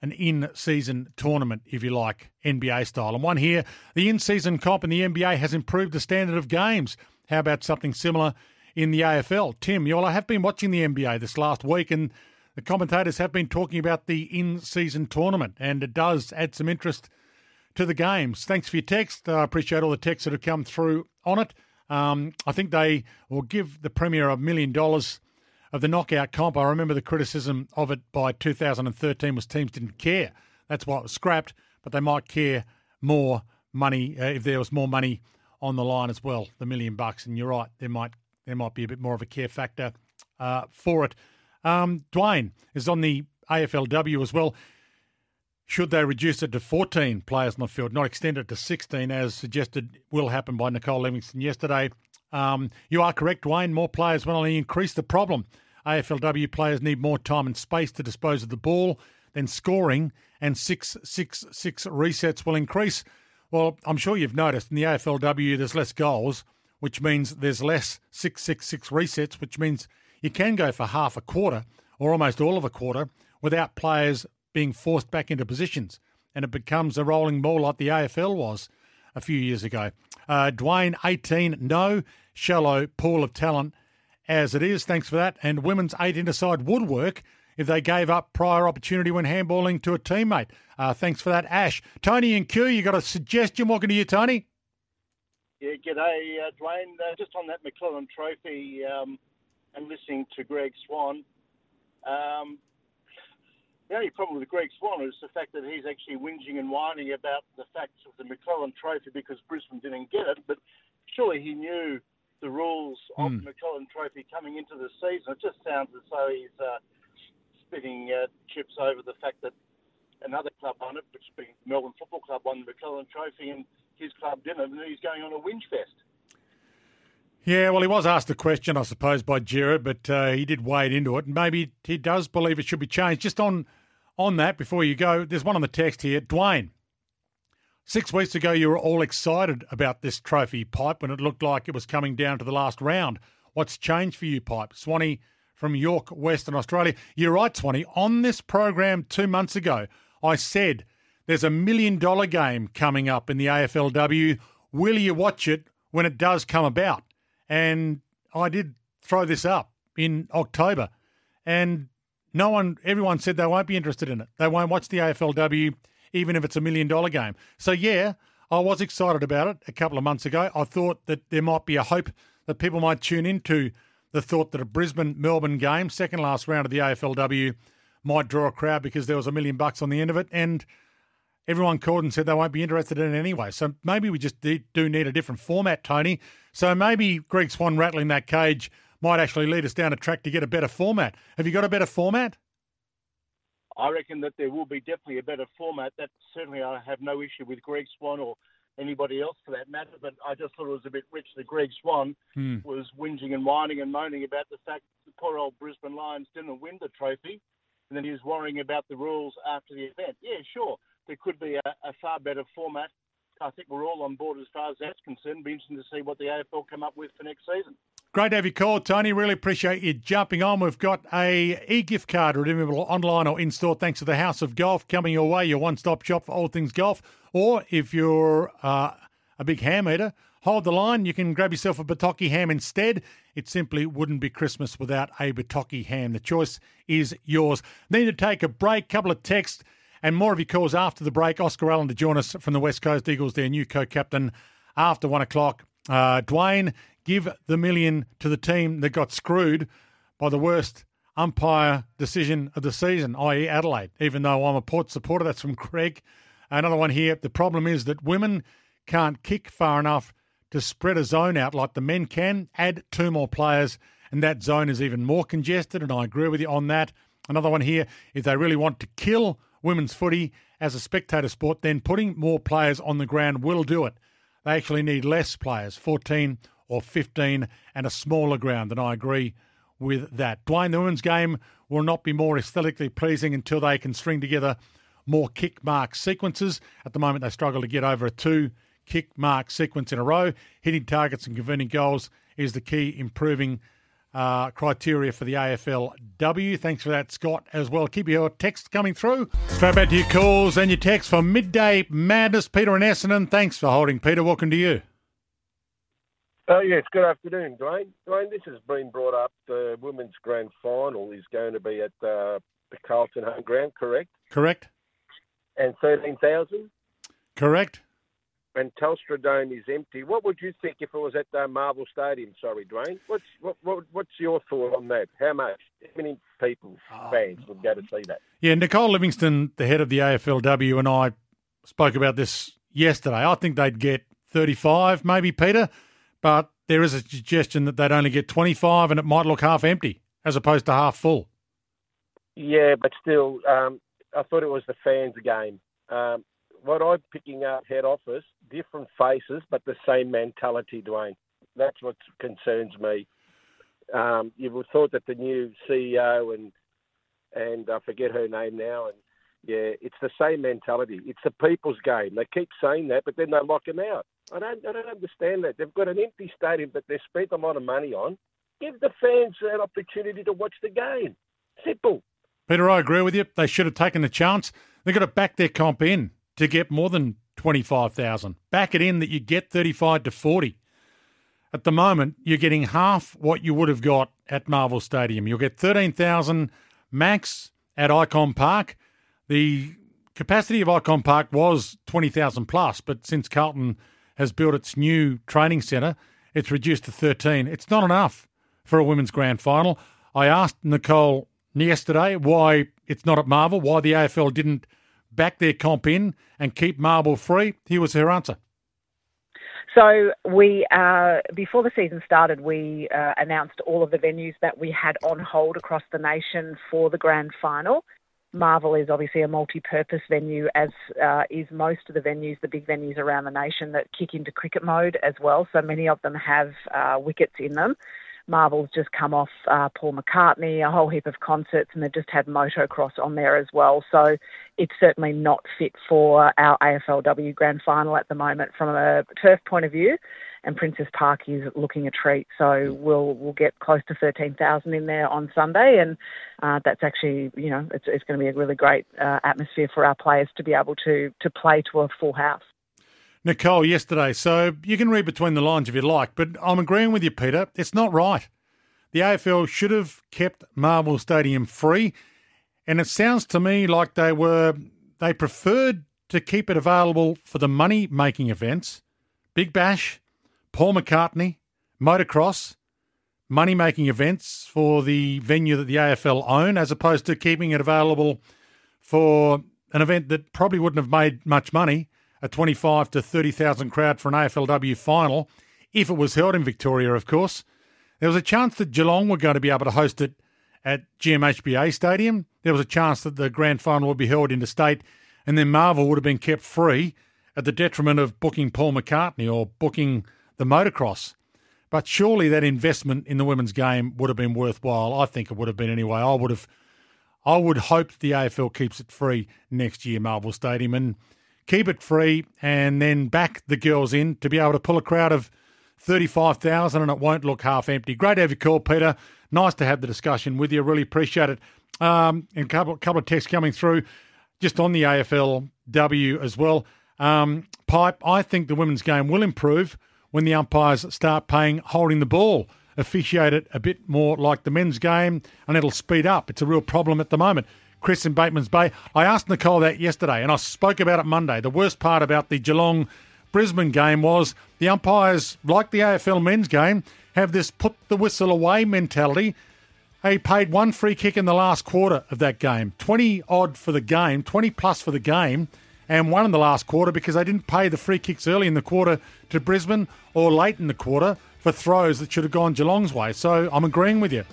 an in season tournament, if you like, NBA style. And one here, the in season comp in the NBA has improved the standard of games. How about something similar in the AFL? Tim, you all I have been watching the NBA this last week, and the commentators have been talking about the in season tournament, and it does add some interest to the games. Thanks for your text. I appreciate all the texts that have come through on it. Um, I think they will give the Premier a million dollars of the knockout comp, I remember the criticism of it by 2013 was teams didn't care. That's why it was scrapped, but they might care more money uh, if there was more money on the line as well, the million bucks. And you're right, there might there might be a bit more of a care factor uh, for it. Um, Dwayne is on the AFLW as well. should they reduce it to 14 players on the field, not extend it to 16, as suggested will happen by Nicole Livingstone yesterday? Um, you are correct, Dwayne. More players will only increase the problem. AFLW players need more time and space to dispose of the ball, then scoring and six, six, six resets will increase. Well, I'm sure you've noticed in the AFLW there's less goals, which means there's less six, six, six resets, which means you can go for half a quarter or almost all of a quarter without players being forced back into positions. And it becomes a rolling ball like the AFL was a few years ago. Uh, Dwayne, 18, no shallow pool of talent as it is. Thanks for that. And women's 18 would work if they gave up prior opportunity when handballing to a teammate. Uh, thanks for that, Ash. Tony and Kew, you got a suggestion? Welcome to you, Tony. Yeah, g'day, uh, Dwayne. Uh, just on that McClelland Trophy um, and listening to Greg Swann, um, the only problem with Greg Swann is the fact that he's actually whinging and whining about the facts of the McClelland Trophy because Brisbane didn't get it. But surely he knew the rules of Hmm. the McClelland Trophy coming into the season. It just sounds as though he's uh, spitting uh, chips over the fact that another club won it, which being Melbourne Football Club won the McClelland Trophy and his club didn't, and he's going on a whinge fest. Yeah, well, he was asked the question, I suppose, by Jared, but uh, he did wade into it. Maybe he does believe it should be changed. Just on on that, before you go, there's one on the text here. Dwayne, six weeks ago, you were all excited about this trophy pipe when it looked like it was coming down to the last round. What's changed for you, Pipe? Swanee from York, Western Australia. You're right, Swanee. On this program two months ago, I said there's a million dollar game coming up in the AFLW. Will you watch it when it does come about? And I did throw this up in October, and no one, everyone said they won't be interested in it. They won't watch the AFLW, even if it's a million dollar game. So, yeah, I was excited about it a couple of months ago. I thought that there might be a hope that people might tune into the thought that a Brisbane Melbourne game, second last round of the AFLW, might draw a crowd because there was a million bucks on the end of it. And everyone called and said they won't be interested in it anyway. So maybe we just do need a different format, Tony. So maybe Greg Swann rattling that cage might actually lead us down a track to get a better format. Have you got a better format? I reckon that there will be definitely a better format. That certainly I have no issue with Greg Swann or anybody else for that matter. But I just thought it was a bit rich that Greg Swann Hmm. was whinging and whining and moaning about the fact that the poor old Brisbane Lions didn't win the trophy, and then he was worrying about the rules after the event. Yeah, sure, there could be a, a far better format. I think we're all on board as far as that's concerned. Be interesting to see what the AFL come up with for next season. Great to have you called, Tony. Really appreciate you jumping on. We've got a e-gift card redeemable online or in-store thanks to the House of Golf coming your way, your one-stop shop for all things golf. Or if you're uh, a big ham eater, hold the line. You can grab yourself a Bertocchi ham instead. It simply wouldn't be Christmas without a Bertocchi ham. The choice is yours. Need to take a break, couple of texts, and more of your calls after the break. Oscar Allen to join us from the West Coast Eagles, their new co-captain, after one o'clock. Uh, Dwayne, give the million to the team that got screwed by the worst umpire decision of the season, i.e., Adelaide. Even though I'm a Port supporter, that's from Craig. Another one here. The problem is that women can't kick far enough to spread a zone out like the men can. Add two more players, and that zone is even more congested. And I agree with you on that. Another one here. If they really want to kill women's footy as a spectator sport, then putting more players on the ground will do it. They actually need less players, 14 or 15, and a smaller ground. And I agree with that. Dwayne, the women's game will not be more aesthetically pleasing until they can string together more kick mark sequences. At the moment, they struggle to get over a two kick mark sequence in a row. Hitting targets and converting goals is the key improving uh, criteria for the AFLW. Thanks for that, Scott, as well. Keep your text coming through. Straight back to your calls and your text for Midday Madness. Peter and Essendon, thanks for holding. Peter, welcome to you. Oh, yes, good afternoon, Dwayne. Dwayne, this has been brought up. The women's grand final is going to be at uh, the Carlton home ground, correct? Correct? And 13,000? Correct? And Telstra Dome is empty. What would you think if it was at uh, Marvel Stadium? Sorry, Dwayne. What's what, what, what's your thought on that? How much? How many people, fans, would go to see that? Yeah, Nicole Livingstone, the head of the AFLW, and I spoke about this yesterday. I think they'd get 35, maybe, Peter, but there is a suggestion that they'd only get 25 and it might look half empty as opposed to half full. Yeah, but still, um, I thought it was the fans' game. Um, what I'm picking up head office, different faces, but the same mentality, Dwayne. That's what concerns me. Um, you would thought that the new CEO and and I forget her name now, and yeah, it's the same mentality. It's the people's game. They keep saying that, but then they lock them out. I don't, I don't understand that. They've got an empty stadium that they've spent a lot of money on. Give the fans an opportunity to watch the game. Simple. Peter, I agree with you. They should have taken the chance. They've got to back their comp in to get more than 25,000. Back it in that you get 35 to 40. At the moment, you're getting half what you would have got at Marvel Stadium. You'll get 13,000 max at Ikon Park. The capacity of Ikon Park was 20,000 plus, but since Carlton has built its new training centre, it's reduced to 13. It's not enough for a women's grand final. I asked Nicole yesterday why it's not at Marvel, why the AFL didn't back their comp in and keep Marvel free. Here was her answer. So we, uh, before the season started, we uh, announced all of the venues that we had on hold across the nation for the grand final. Marvel is obviously a multi-purpose venue, as uh, is most of the venues, the big venues around the nation that kick into cricket mode as well. So many of them have uh, wickets in them. Marvel's just come off uh, Paul McCartney, a whole heap of concerts, and they've just had motocross on there as well. So it's certainly not fit for our AFLW grand final at the moment from a turf point of view. And Princes Park is looking a treat, so we'll we'll get close to thirteen thousand in there on Sunday, and uh, that's actually you know it's it's going to be a really great uh, atmosphere for our players to be able to to play to a full house. Nicole yesterday. So you can read between the lines if you like, but I'm agreeing with you, Peter. It's not right. The AFL should have kept Marvel Stadium free, and it sounds to me like they were they preferred to keep it available for the money making events, Big Bash, Paul McCartney, motocross, money making events for the venue that the AFL own, as opposed to keeping it available for an event that probably wouldn't have made much money a 25 to 30,000 crowd for an AFLW final, if it was held in Victoria, of course. There was a chance that Geelong were going to be able to host it at GMHBA Stadium. There was a chance that the grand final would be held interstate, and then Marvel would have been kept free at the detriment of booking Paul McCartney or booking the motocross. But surely that investment in the women's game would have been worthwhile. I think it would have been anyway. I would have, I would hope the AFL keeps it free next year, Marvel Stadium, and keep it free, and then back the girls in to be able to pull a crowd of 35,000 and it won't look half empty. Great to have you call, Peter. Nice to have the discussion with you. Really appreciate it. Um, and a couple, couple of texts coming through just on the AFLW as well. Um, Pipe, I think the women's game will improve when the umpires start paying holding the ball. Officiate it a bit more like the men's game, and it'll speed up. It's a real problem at the moment. Chris in Bateman's Bay. I asked Nicole that yesterday, and I spoke about it Monday. The worst part about the Geelong Brisbane game was the umpires, like the AFL men's game, have this put the whistle away mentality. They paid one free kick in the last quarter of that game, 20 odd for the game, 20 plus for the game, and one in the last quarter because they didn't pay the free kicks early in the quarter to Brisbane or late in the quarter for throws that should have gone Geelong's way. So I'm agreeing with you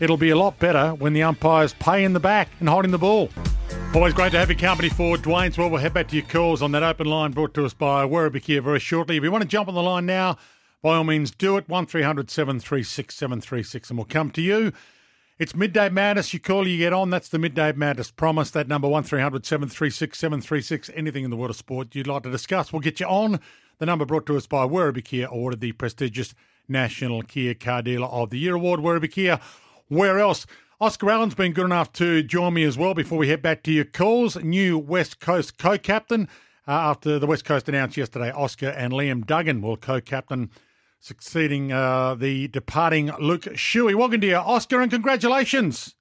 it'll be a lot better when the umpires pay in the back and holding the ball. Always great to have your company for Dwayne's. Well, we'll head back to your calls on that open line brought to us by Werribee very shortly. If you want to jump on the line now, by all means do it. 1300 736 736 and we'll come to you. It's Midday Madness. You call, you get on. That's the Midday Madness promise. That number 1300 736 736. Anything in the world of sport you'd like to discuss, we'll get you on. The number brought to us by Werribee Kia, awarded the prestigious National Kia Car Dealer of the Year award. Werribee Kia where else? Oscar Allen's been good enough to join me as well before we head back to your calls. New West Coast co captain. Uh, after the West Coast announced yesterday, Oscar and Liam Duggan will co captain, succeeding uh, the departing Luke Shuey. Welcome to you, Oscar, and congratulations.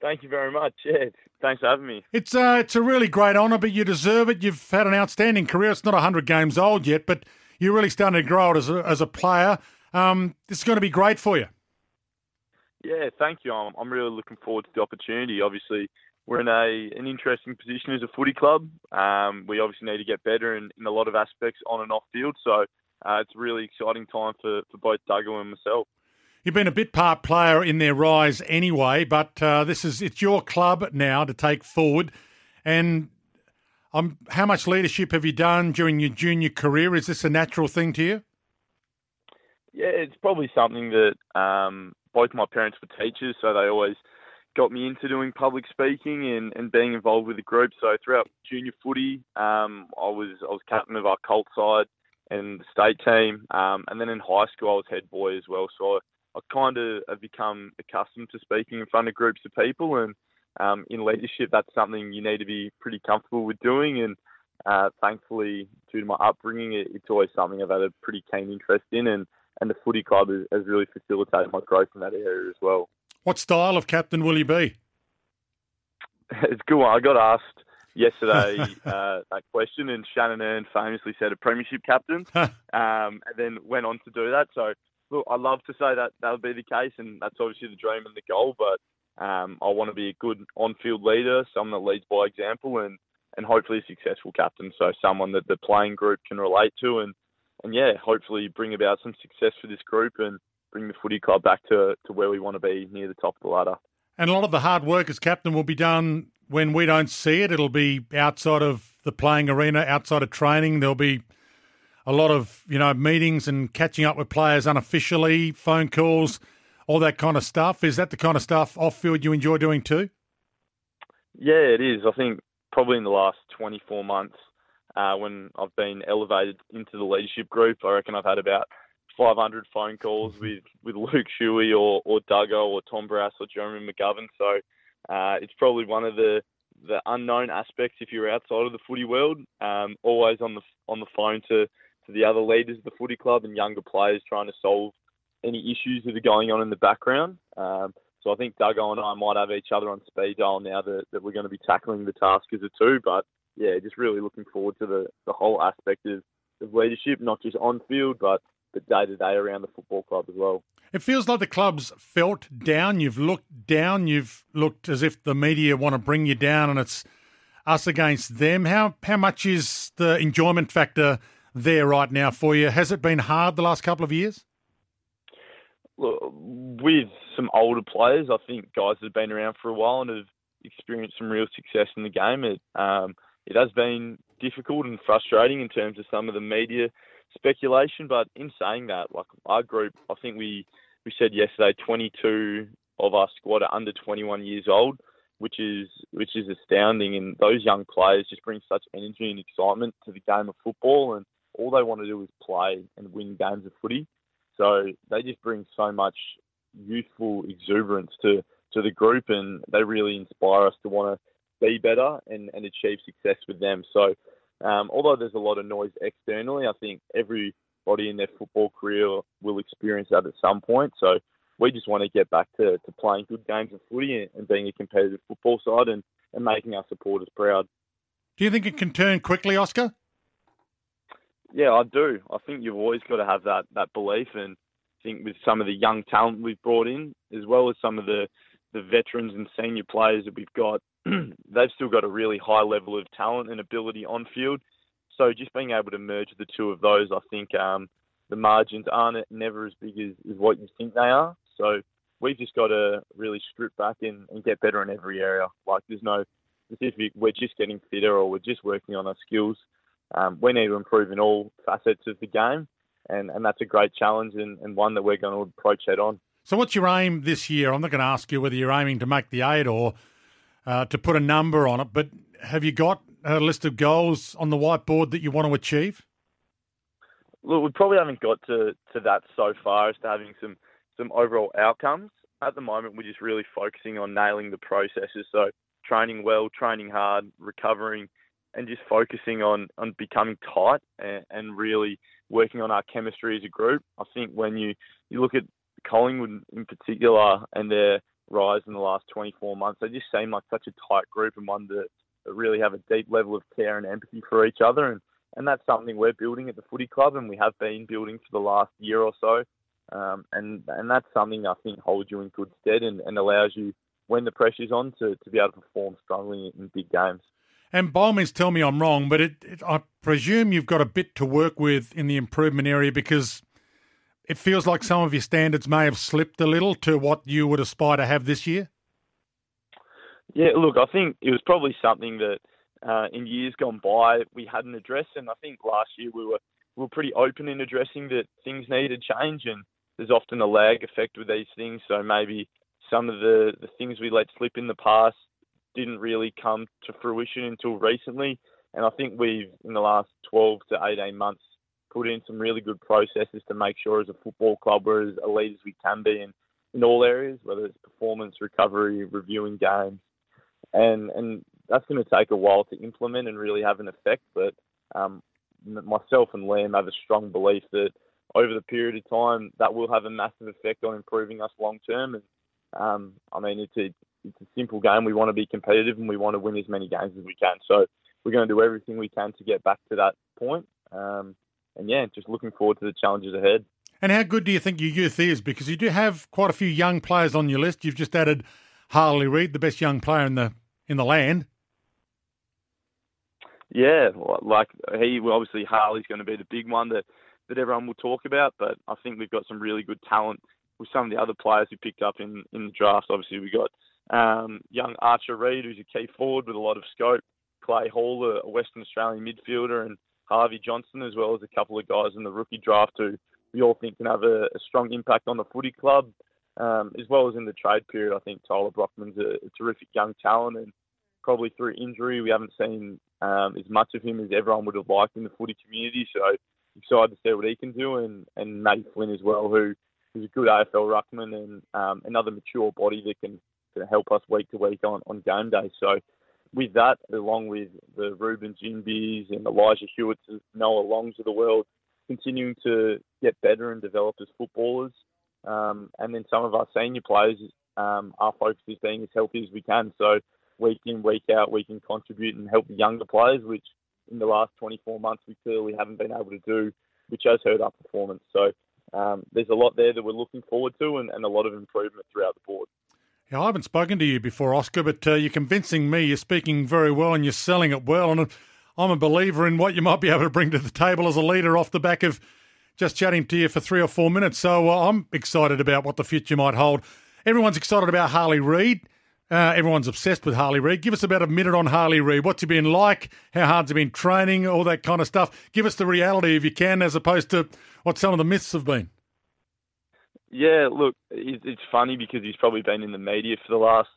Thank you very much. Yeah, thanks for having me. It's uh, it's a really great honour, but you deserve it. You've had an outstanding career. It's not hundred games old yet, but you're really starting to grow it as a, as a player. Um, is going to be great for you. Yeah, thank you. I'm, I'm really looking forward to the opportunity. Obviously, we're in a an interesting position as a footy club. Um, we obviously need to get better in, in a lot of aspects on and off field. So uh, it's a really exciting time for, for both Duggan and myself. You've been a bit part player in their rise anyway, but uh, this is it's your club now to take forward. And Um, how much leadership have you done during your junior career? Is this a natural thing to you? Yeah, it's probably something that um, both my parents were teachers, so they always got me into doing public speaking and, and being involved with the group. So throughout junior footy, um, I was I was captain of our cult side and the state team, um, and then in high school I was head boy as well. So I, I kind of have become accustomed to speaking in front of groups of people, and um, in leadership, that's something you need to be pretty comfortable with doing. And uh, thankfully, due to my upbringing, it, it's always something I've had a pretty keen interest in, and and the footy club has, has really facilitated my growth in that area as well. What style of captain will you be? *laughs* it's a good one. I got asked yesterday *laughs* uh, that question, and Shannon Hurn famously said a premiership captain, um, and then went on to do that. So, look, I love to say that that would be the case, and that's obviously the dream and the goal. But um, I want to be a good on-field leader, someone that leads by example, and and hopefully a successful captain. So, someone that the playing group can relate to, and and yeah, hopefully bring about some success for this group and bring the footy club back to, to where we want to be near the top of the ladder. And a lot of the hard work as captain will be done when we don't see it. It'll be outside of the playing arena, outside of training. There'll be a lot of you know meetings and catching up with players unofficially, phone calls, all that kind of stuff. Is that the kind of stuff off field you enjoy doing too? Yeah, it is. I think probably in the last 24 months, uh, when I've been elevated into the leadership group, I reckon I've had about 500 phone calls mm-hmm. with, with Luke Shuey or, or Duggo or Tom Barrass or Jeremy McGovern. So uh, it's probably one of the, the unknown aspects if you're outside of the footy world. Um, always on the on the phone to, to the other leaders of the footy club and younger players trying to solve any issues that are going on in the background. Um, so I think Duggo and I might have each other on speed dial now that, that we're going to be tackling the task as a two. But yeah, just really looking forward to the, the whole aspect of, of leadership, not just on field, but the day to day around the football club as well. It feels like the club's felt down. You've looked down. You've looked as if the media want to bring you down, and it's us against them. How how much is the enjoyment factor there right now for you? Has it been hard the last couple of years? Look, with some older players, I think guys that have been around for a while and have experienced some real success in the game. It um, it has been difficult and frustrating in terms of some of the media speculation. But in saying that, like our group, I think we we said yesterday, 22 of our squad are under 21 years old, which is which is astounding. And those young players just bring such energy and excitement to the game of football, and all they want to do is play and win games of footy. So they just bring so much youthful exuberance to to the group, and they really inspire us to want to be better and, and achieve success with them. So um, although there's a lot of noise externally, I think everybody in their football career will experience that at some point. So we just want to get back to, to playing good games of footy and being a competitive football side and, and making our supporters proud. Do you think it can turn quickly, Oscar? Yeah, I do. I think you've always got to have that, that belief. And I think with some of the young talent we've brought in, as well as some of the, the veterans and senior players that we've got, *clears throat* they've still got a really high level of talent and ability on field. So just being able to merge the two of those, I think um, the margins aren't never as big as, as what you think they are. So we've just got to really strip back and, and get better in every area. Like there's no specific, we're just getting fitter or we're just working on our skills. Um, we need to improve in all facets of the game. And, and that's a great challenge and, and one that we're going to approach head on. So, what's your aim this year? I'm not going to ask you whether you're aiming to make the eight or uh, to put a number on it, but have you got a list of goals on the whiteboard that you want to achieve? Look, we probably haven't got to, to that so far as to having some, some overall outcomes. At the moment, we're just really focusing on nailing the processes. So, training well, training hard, recovering, and just focusing on, on becoming tight and, and really working on our chemistry as a group. I think when you, you look at Collingwood in particular and their rise in the last 24 months. They just seem like such a tight group and one that, that really have a deep level of care and empathy for each other. And, and that's something we're building at the footy club and we have been building for the last year or so. Um, and, and that's something I think holds you in good stead and, and allows you, when the pressure's on, to, to be able to perform strongly in big games. And by all means, tell me I'm wrong, but it, it, I presume you've got a bit to work with in the improvement area because it feels like some of your standards may have slipped a little to what you would aspire to have this year. Yeah, look, I think it was probably something that uh, in years gone by we hadn't addressed. And I think last year we were we were pretty open in addressing that things needed change, and there's often a lag effect with these things. So maybe some of the the things we let slip in the past didn't really come to fruition until recently. And I think we've in the last 12 to 18 months put in some really good processes to make sure as a football club we're as elite as we can be in, in all areas, whether it's performance, recovery, reviewing games. And and that's going to take a while to implement and really have an effect. But um, myself and Liam have a strong belief that over the period of time that will have a massive effect on improving us long term. And um, I mean, it's a it's a simple game. We want to be competitive and we want to win as many games as we can. So we're going to do everything we can to get back to that point. Um, and yeah, just looking forward to the challenges ahead. And how good do you think your youth is? Because you do have quite a few young players on your list. You've just added Harley Reid, the best young player in the in the land. Yeah, like he obviously Harley's going to be the big one that that everyone will talk about. But I think we've got some really good talent with some of the other players we picked up in in the draft. Obviously, we got um, young Archer Reid, who's a key forward with a lot of scope. Clay Hall, a Western Australian midfielder, and Harvey Johnson, as well as a couple of guys in the rookie draft who we all think can have a, a strong impact on the footy club, um, as well as in the trade period. I think Tyler Brockman's a, a terrific young talent, and probably through injury, we haven't seen um, as much of him as everyone would have liked in the footy community. So excited to see what he can do, and and Matty Flynn as well, who is a good AFL ruckman and um, another mature body that can, can help us week to week on, on game day. So with that, along with the Reuben Ginbeys and Elijah Hewitts, Noah Longs of the world, continuing to get better and develop as footballers. Um, and then some of our senior players, um, our focus is being as healthy as we can. So week in, week out, we can contribute and help the younger players, which in the last 24 months we clearly haven't been able to do, which has hurt our performance. So um, there's a lot there that we're looking forward to and, and a lot of improvement throughout the board. Yeah, I haven't spoken to you before, Oscar, but uh, you're convincing me. You're speaking very well and you're selling it well. And I'm a believer in what you might be able to bring to the table as a leader off the back of just chatting to you for three or four minutes. So uh, I'm excited about what the future might hold. Everyone's excited about Harley Reid. Uh, everyone's obsessed with Harley Reid. Give us about a minute on Harley Reid. What's he been like? How hard's he been training? All that kind of stuff. Give us the reality if you can, as opposed to what some of the myths have been. Yeah, look, it's funny because he's probably been in the media for the last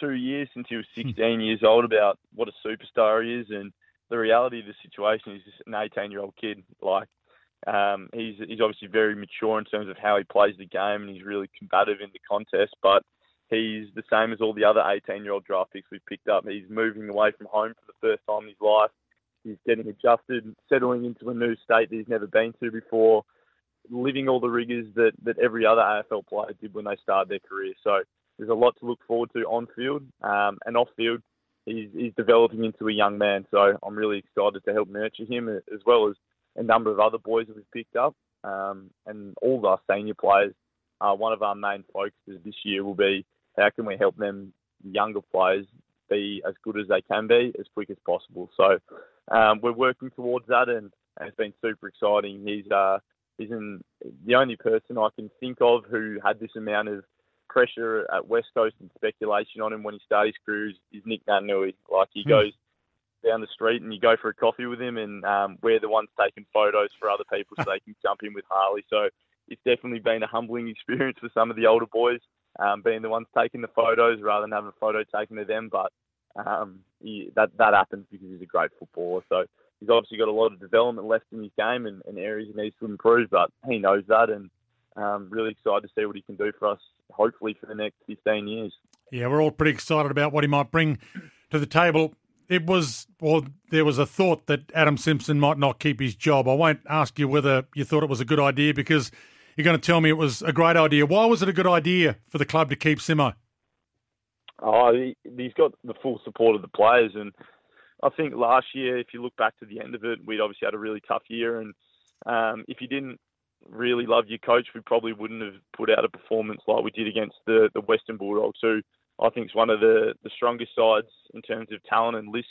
two years since he was hmm. 16 years old about what a superstar he is, and the reality of the situation is just an 18 year old kid. Like, um, he's he's obviously very mature in terms of how he plays the game, and he's really combative in the contest. But he's the same as all the other 18 year old draft picks we've picked up. He's moving away from home for the first time in his life. He's getting adjusted, settling into a new state that he's never been to before living all the rigours that, that every other AFL player did when they started their career. So there's a lot to look forward to on field um, and off field. He's, he's developing into a young man, so I'm really excited to help nurture him as well as a number of other boys that we've picked up. Um, and all of our senior players, uh, one of our main focuses this year will be how can we help them younger players be as good as they can be as quick as possible. So um, we're working towards that, and, and it's been super exciting. He's uh, isn't the only person I can think of who had this amount of pressure at West Coast and speculation on him when he started his career is, Nick Naitanui. Like he mm. goes down the street and you go for a coffee with him, and um, we're the ones taking photos for other people so they can jump in with Harley. So it's definitely been a humbling experience for some of the older boys, um, being the ones taking the photos rather than having a photo taken of them. But um, he, that that happens because he's a great footballer. So he's obviously got a lot of development left in his game and, and areas he needs to improve, but he knows that and um, really excited to see what he can do for us, hopefully for the next 15 years. Yeah, we're all pretty excited about what he might bring to the table. It was, or there was a thought that Adam Simpson might not keep his job. I won't ask you whether you thought it was a good idea because you're going to tell me it was a great idea. Why was it a good idea for the club to keep Simo? Oh, he, he's got the full support of the players, and I think last year, if you look back to the end of it, we'd obviously had a really tough year, and um, if you didn't really love your coach, we probably wouldn't have put out a performance like we did against the the Western Bulldogs, who I think is one of the the strongest sides in terms of talent and list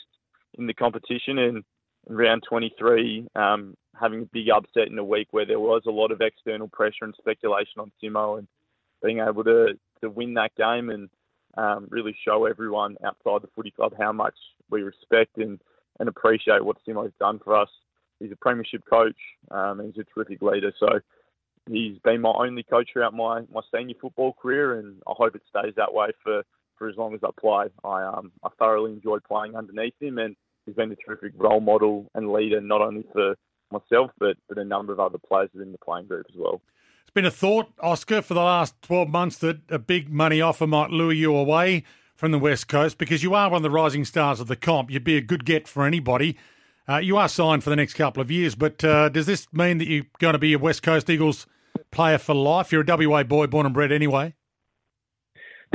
in the competition. And in round 23, um, having a big upset in a week where there was a lot of external pressure and speculation on Simo, and being able to to win that game and um, really show everyone outside the footy club how much we respect and and appreciate what Simo's done for us. He's a premiership coach, um, and he's a terrific leader. So he's been my only coach throughout my, my senior football career, and I hope it stays that way for, for as long as I play. I um I thoroughly enjoyed playing underneath him, and he's been a terrific role model and leader not only for myself but but a number of other players within the playing group as well. It's been a thought, Oscar, for the last 12 months that a big money offer might lure you away from the West Coast because you are one of the rising stars of the comp. You'd be a good get for anybody. Uh, you are signed for the next couple of years, but uh, does this mean that you're going to be a West Coast Eagles player for life? You're a WA boy, born and bred anyway.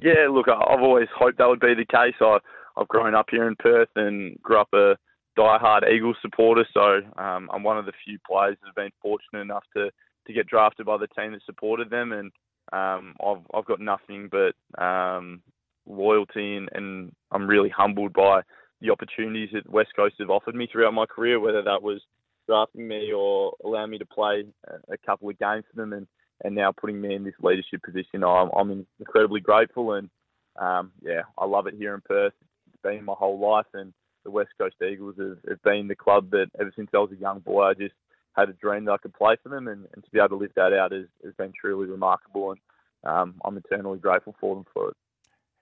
Yeah, look, I've always hoped that would be the case. I, I've grown up here in Perth and grew up a die-hard Eagles supporter, so um, I'm one of the few players that have been fortunate enough to, to get drafted by the team that supported them, and um, I've I've got nothing but um, loyalty, and, and I'm really humbled by the opportunities that West Coast have offered me throughout my career, whether that was drafting me or allowing me to play a, couple of games for them, and and now putting me in this leadership position. I'm, I'm incredibly grateful, and um, yeah, I love it here in Perth. It's been my whole life, and the West Coast Eagles have, have been the club that ever since I was a young boy, I just had a dream that I could play for them, and, and to be able to live that out has, has been truly remarkable, and um, I'm eternally grateful for them for it.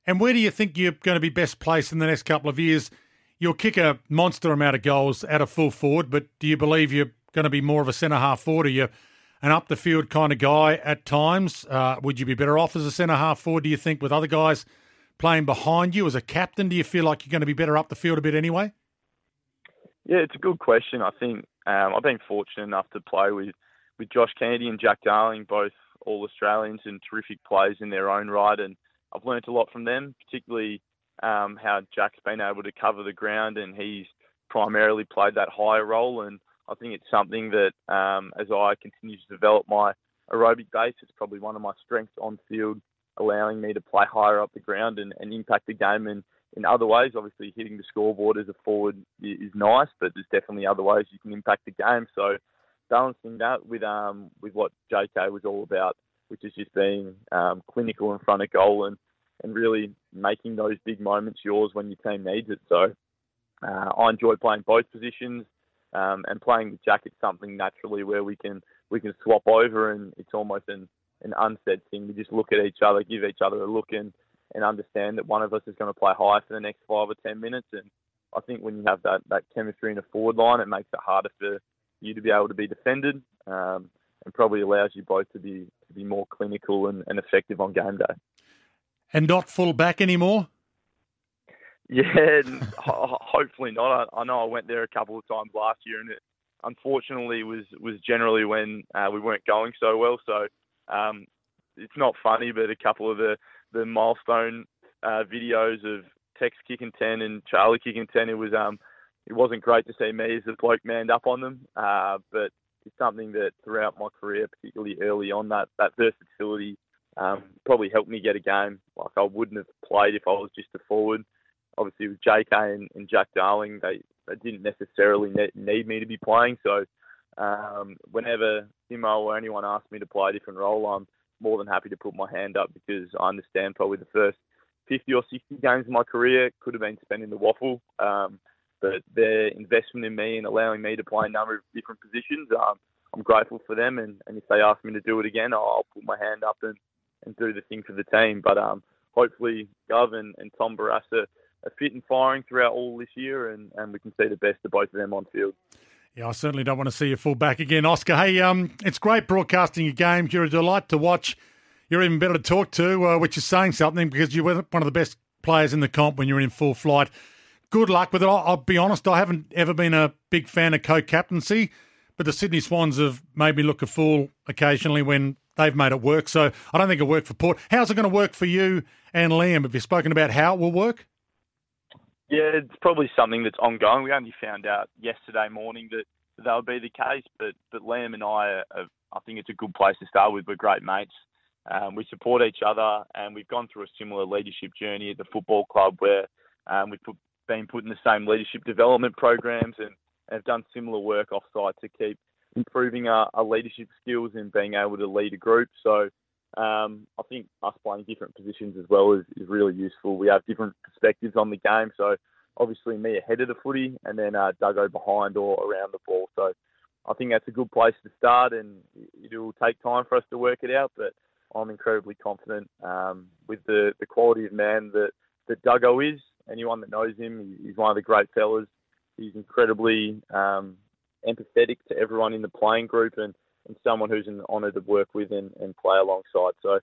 And where do you think you're going to be best placed in the next couple of years? You'll kick a monster amount of goals out of full forward, but do you believe you're going to be more of a centre half forward? Are you an up the field kind of guy at times? Uh, would you be better off as a centre half forward, do you think, with other guys playing behind you as a captain? Do you feel like you're going to be better up the field a bit anyway? Yeah, it's a good question. I think um, I've been fortunate enough to play with, with Josh Kennedy and Jack Darling, both all Australians and terrific players in their own right. And I've learnt a lot from them, particularly um, how Jack's been able to cover the ground and he's primarily played that higher role. And I think it's something that um, as I continue to develop my aerobic base, it's probably one of my strengths on field, allowing me to play higher up the ground and, and impact the game in, in other ways. Obviously, hitting the scoreboard as a forward is nice, but there's definitely other ways you can impact the game. So balancing that with um, with what JK was all about, which is just being um, clinical in front of goal and, and really making those big moments yours when your team needs it. So uh, I enjoy playing both positions um, and playing with Jack. It's something naturally where we can we can swap over, and it's almost an an unsaid thing. We just look at each other, give each other a look, and and understand that one of us is going to play high for the next five or ten minutes. And I think when you have that that chemistry in a forward line, it makes it harder for you to be able to be defended, um, and probably allows you both to be to be more clinical and, and effective on game day. And not full back anymore. Yeah, hopefully not. I, I, know I went there a couple of times last year, and it unfortunately was was generally when uh, we weren't going so well. So um, it's not funny, but a couple of the the milestone uh, videos of Tex kicking ten and Charlie kicking ten, it was um it wasn't great to see me as the bloke manned up on them. Uh, but it's something that throughout my career, particularly early on, that that versatility um, probably helped me get a game like I wouldn't have played if I was just a forward. Obviously, with JK and, and Jack Darling, they, they didn't necessarily need me to be playing. So um, whenever Simo or anyone asks me to play a different role, I'm more than happy to put my hand up because I understand probably the first 50 or 60 games of my career could have been spent in the WAFL. Um, but their investment in me and allowing me to play a number of different positions, um, I'm grateful for them. And, and if they ask me to do it again, I'll put my hand up and, and do the thing for the team. But um, hopefully, Gov and, and Tom Barrass are fit and firing throughout all this year, and, and we can see the best of both of them on field. Yeah, I certainly don't want to see you fall back again, Oscar. Hey, um, it's great broadcasting your games. You're a delight to watch. You're even better to talk to, uh, which is saying something because you were one of the best players in the comp when you're in full flight. Good luck with it. I'll, I'll be honest, I haven't ever been a big fan of co-captaincy, but the Sydney Swans have made me look a fool occasionally when they've made it work. So I don't think it worked for Port. How's it going to work for you and Liam? Have you spoken about how it will work? Yeah, it's probably something that's ongoing. We only found out yesterday morning that that would be the case, but but Liam and I, are, I think it's a good place to start with. We're great mates. Um, we support each other, and we've gone through a similar leadership journey at the football club where um, we've put, been put in the same leadership development programs and, have done similar work offsite to keep improving our, our leadership skills and being able to lead a group. So um, I think us playing different positions as well is, is really useful. We have different perspectives on the game, so obviously me ahead of the footy, and then uh, Duggo behind or around the ball. So I think that's a good place to start, and it will take time for us to work it out. But I'm incredibly confident um, with the, the quality of man that, that Duggo is. Anyone that knows him, he's one of the great fellas. He's incredibly um, empathetic to everyone in the playing group and, and someone who's an honour to work with and, and play alongside. So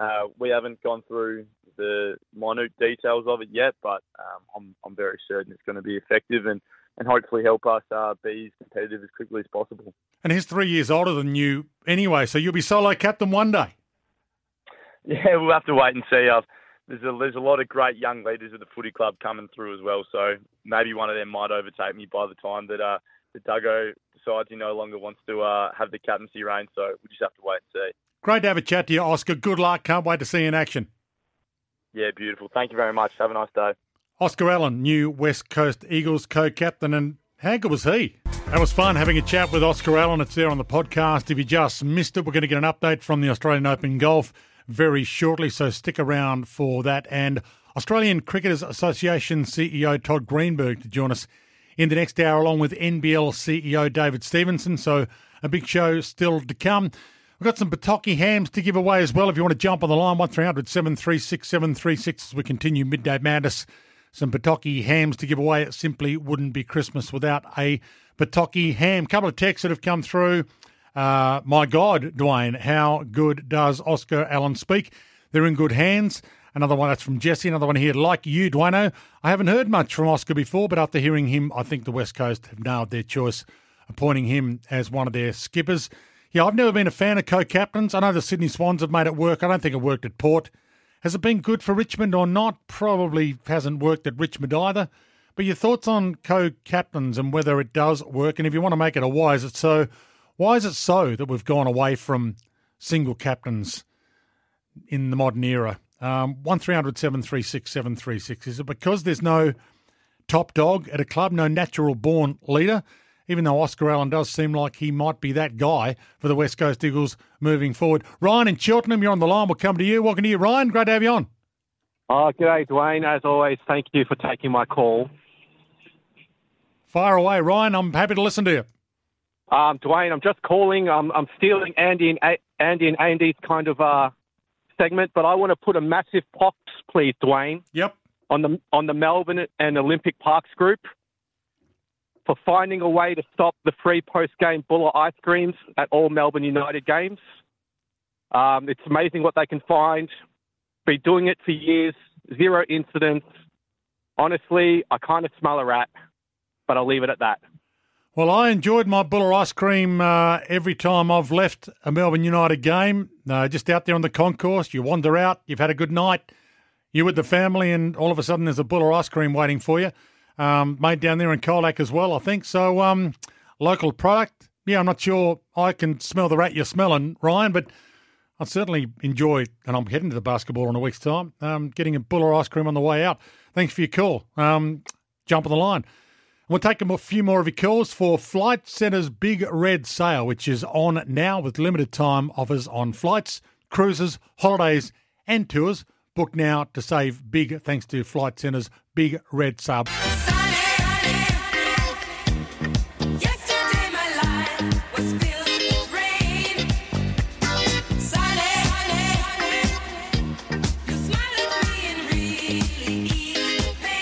uh, we haven't gone through the minute details of it yet, but um, I'm, I'm very certain it's going to be effective and, and hopefully help us uh, be as competitive as quickly as possible. And he's three years older than you anyway, so you'll be solo captain one day. Yeah, we'll have to wait and see. There's a, there's a lot of great young leaders of the footy club coming through as well, so maybe one of them might overtake me by the time that that Duggo decides he no longer wants to uh, have the captaincy reign. So we just have to wait and see. Great to have a chat to you, Oscar. Good luck. Can't wait to see you in action. Yeah, beautiful. Thank you very much. Have a nice day. Oscar Allen, new West Coast Eagles co-captain, and how good was he? That was fun having a chat with Oscar Allen. It's there on the podcast. If you just missed it, we're going to get an update from the Australian Open Golf very shortly, so stick around for that. And Australian Cricketers Association CEO Todd Greenberg to join us in the next hour, along with NBL CEO David Stevenson. So a big show still to come. We've got some Bertocchi hams to give away as well. If you want to jump on the line, 1300 736 736 as we continue Midday Madness. Some Bertocchi hams to give away. It simply wouldn't be Christmas without a Bertocchi ham. couple of texts that have come through. Uh, my God, Dwayne, how good does Oscar Allen speak? They're in good hands. Another one that's from Jesse. Another one here, like you, Dwayno. I haven't heard much from Oscar before, but after hearing him, I think the West Coast have nailed their choice, appointing him as one of their skippers. Yeah, I've never been a fan of co-captains. I know the Sydney Swans have made it work. I don't think it worked at Port. Has it been good for Richmond or not? Probably hasn't worked at Richmond either. But your thoughts on co-captains and whether it does work, and if you want to make it a why is it so? Why is it so that we've gone away from single captains in the modern era? Um, one three hundred seven three six seven three six. Is it because there's no top dog at a club, no natural born leader? Even though Oscar Allen does seem like he might be that guy for the West Coast Eagles moving forward. Ryan in Cheltenham, you're on the line. We'll come to you. Welcome to you, Ryan. Great to have you on. Oh, g'day, Dwayne. As always, thank you for taking my call. Fire away, Ryan. I'm happy to listen to you. Um, Dwayne, I'm just calling. I'm, I'm stealing Andy and Andy and Andy's kind of uh, segment, but I want to put a massive pox, please, Dwayne. Yep. On the on the Melbourne and Olympic Parks group for finding a way to stop the free post game Bulla ice creams at all Melbourne United games. Um, it's amazing what they can find. Been doing it for years, zero incidents. Honestly, I kind of smell a rat, but I'll leave it at that. Well, I enjoyed my Bulla ice cream uh, every time I've left a Melbourne United game. Uh, just out there on the concourse, you wander out, you've had a good night, you with the family, and all of a sudden there's a Bulla ice cream waiting for you. Um, made down there in Colac as well, I think. So, um, local product. Yeah, I'm not sure I can smell the rat you're smelling, Ryan, but I certainly enjoy, and I'm heading to the basketball in a week's time, um, getting a Buller ice cream on the way out. Thanks for your call. Um, jump on the line. We'll take a few more of your calls for Flight Centre's Big Red Sale, which is on now with limited time offers on flights, cruises, holidays, and tours. Book now to save big thanks to Flight Centre's Big Red Sale.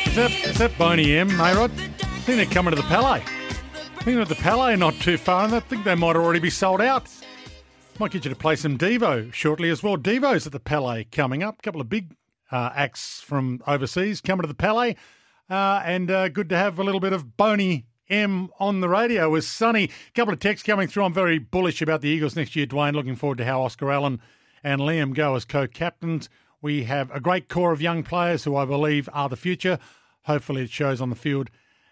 Is that, is that Boney M, Mayrod? Think they're coming to the Palais. I think that the Palais not too far, and I think they might already be sold out. Might get you to play some Devo shortly as well. Devo's at the Palais coming up. A couple of big uh, acts from overseas coming to the Palais. Uh, and uh, good to have a little bit of Boney M on the radio with Sunny. A couple of texts coming through. I'm very bullish about the Eagles next year, Dwayne. Looking forward to how Oscar Allen and Liam go as co captains. We have a great core of young players who I believe are the future. Hopefully, it shows on the field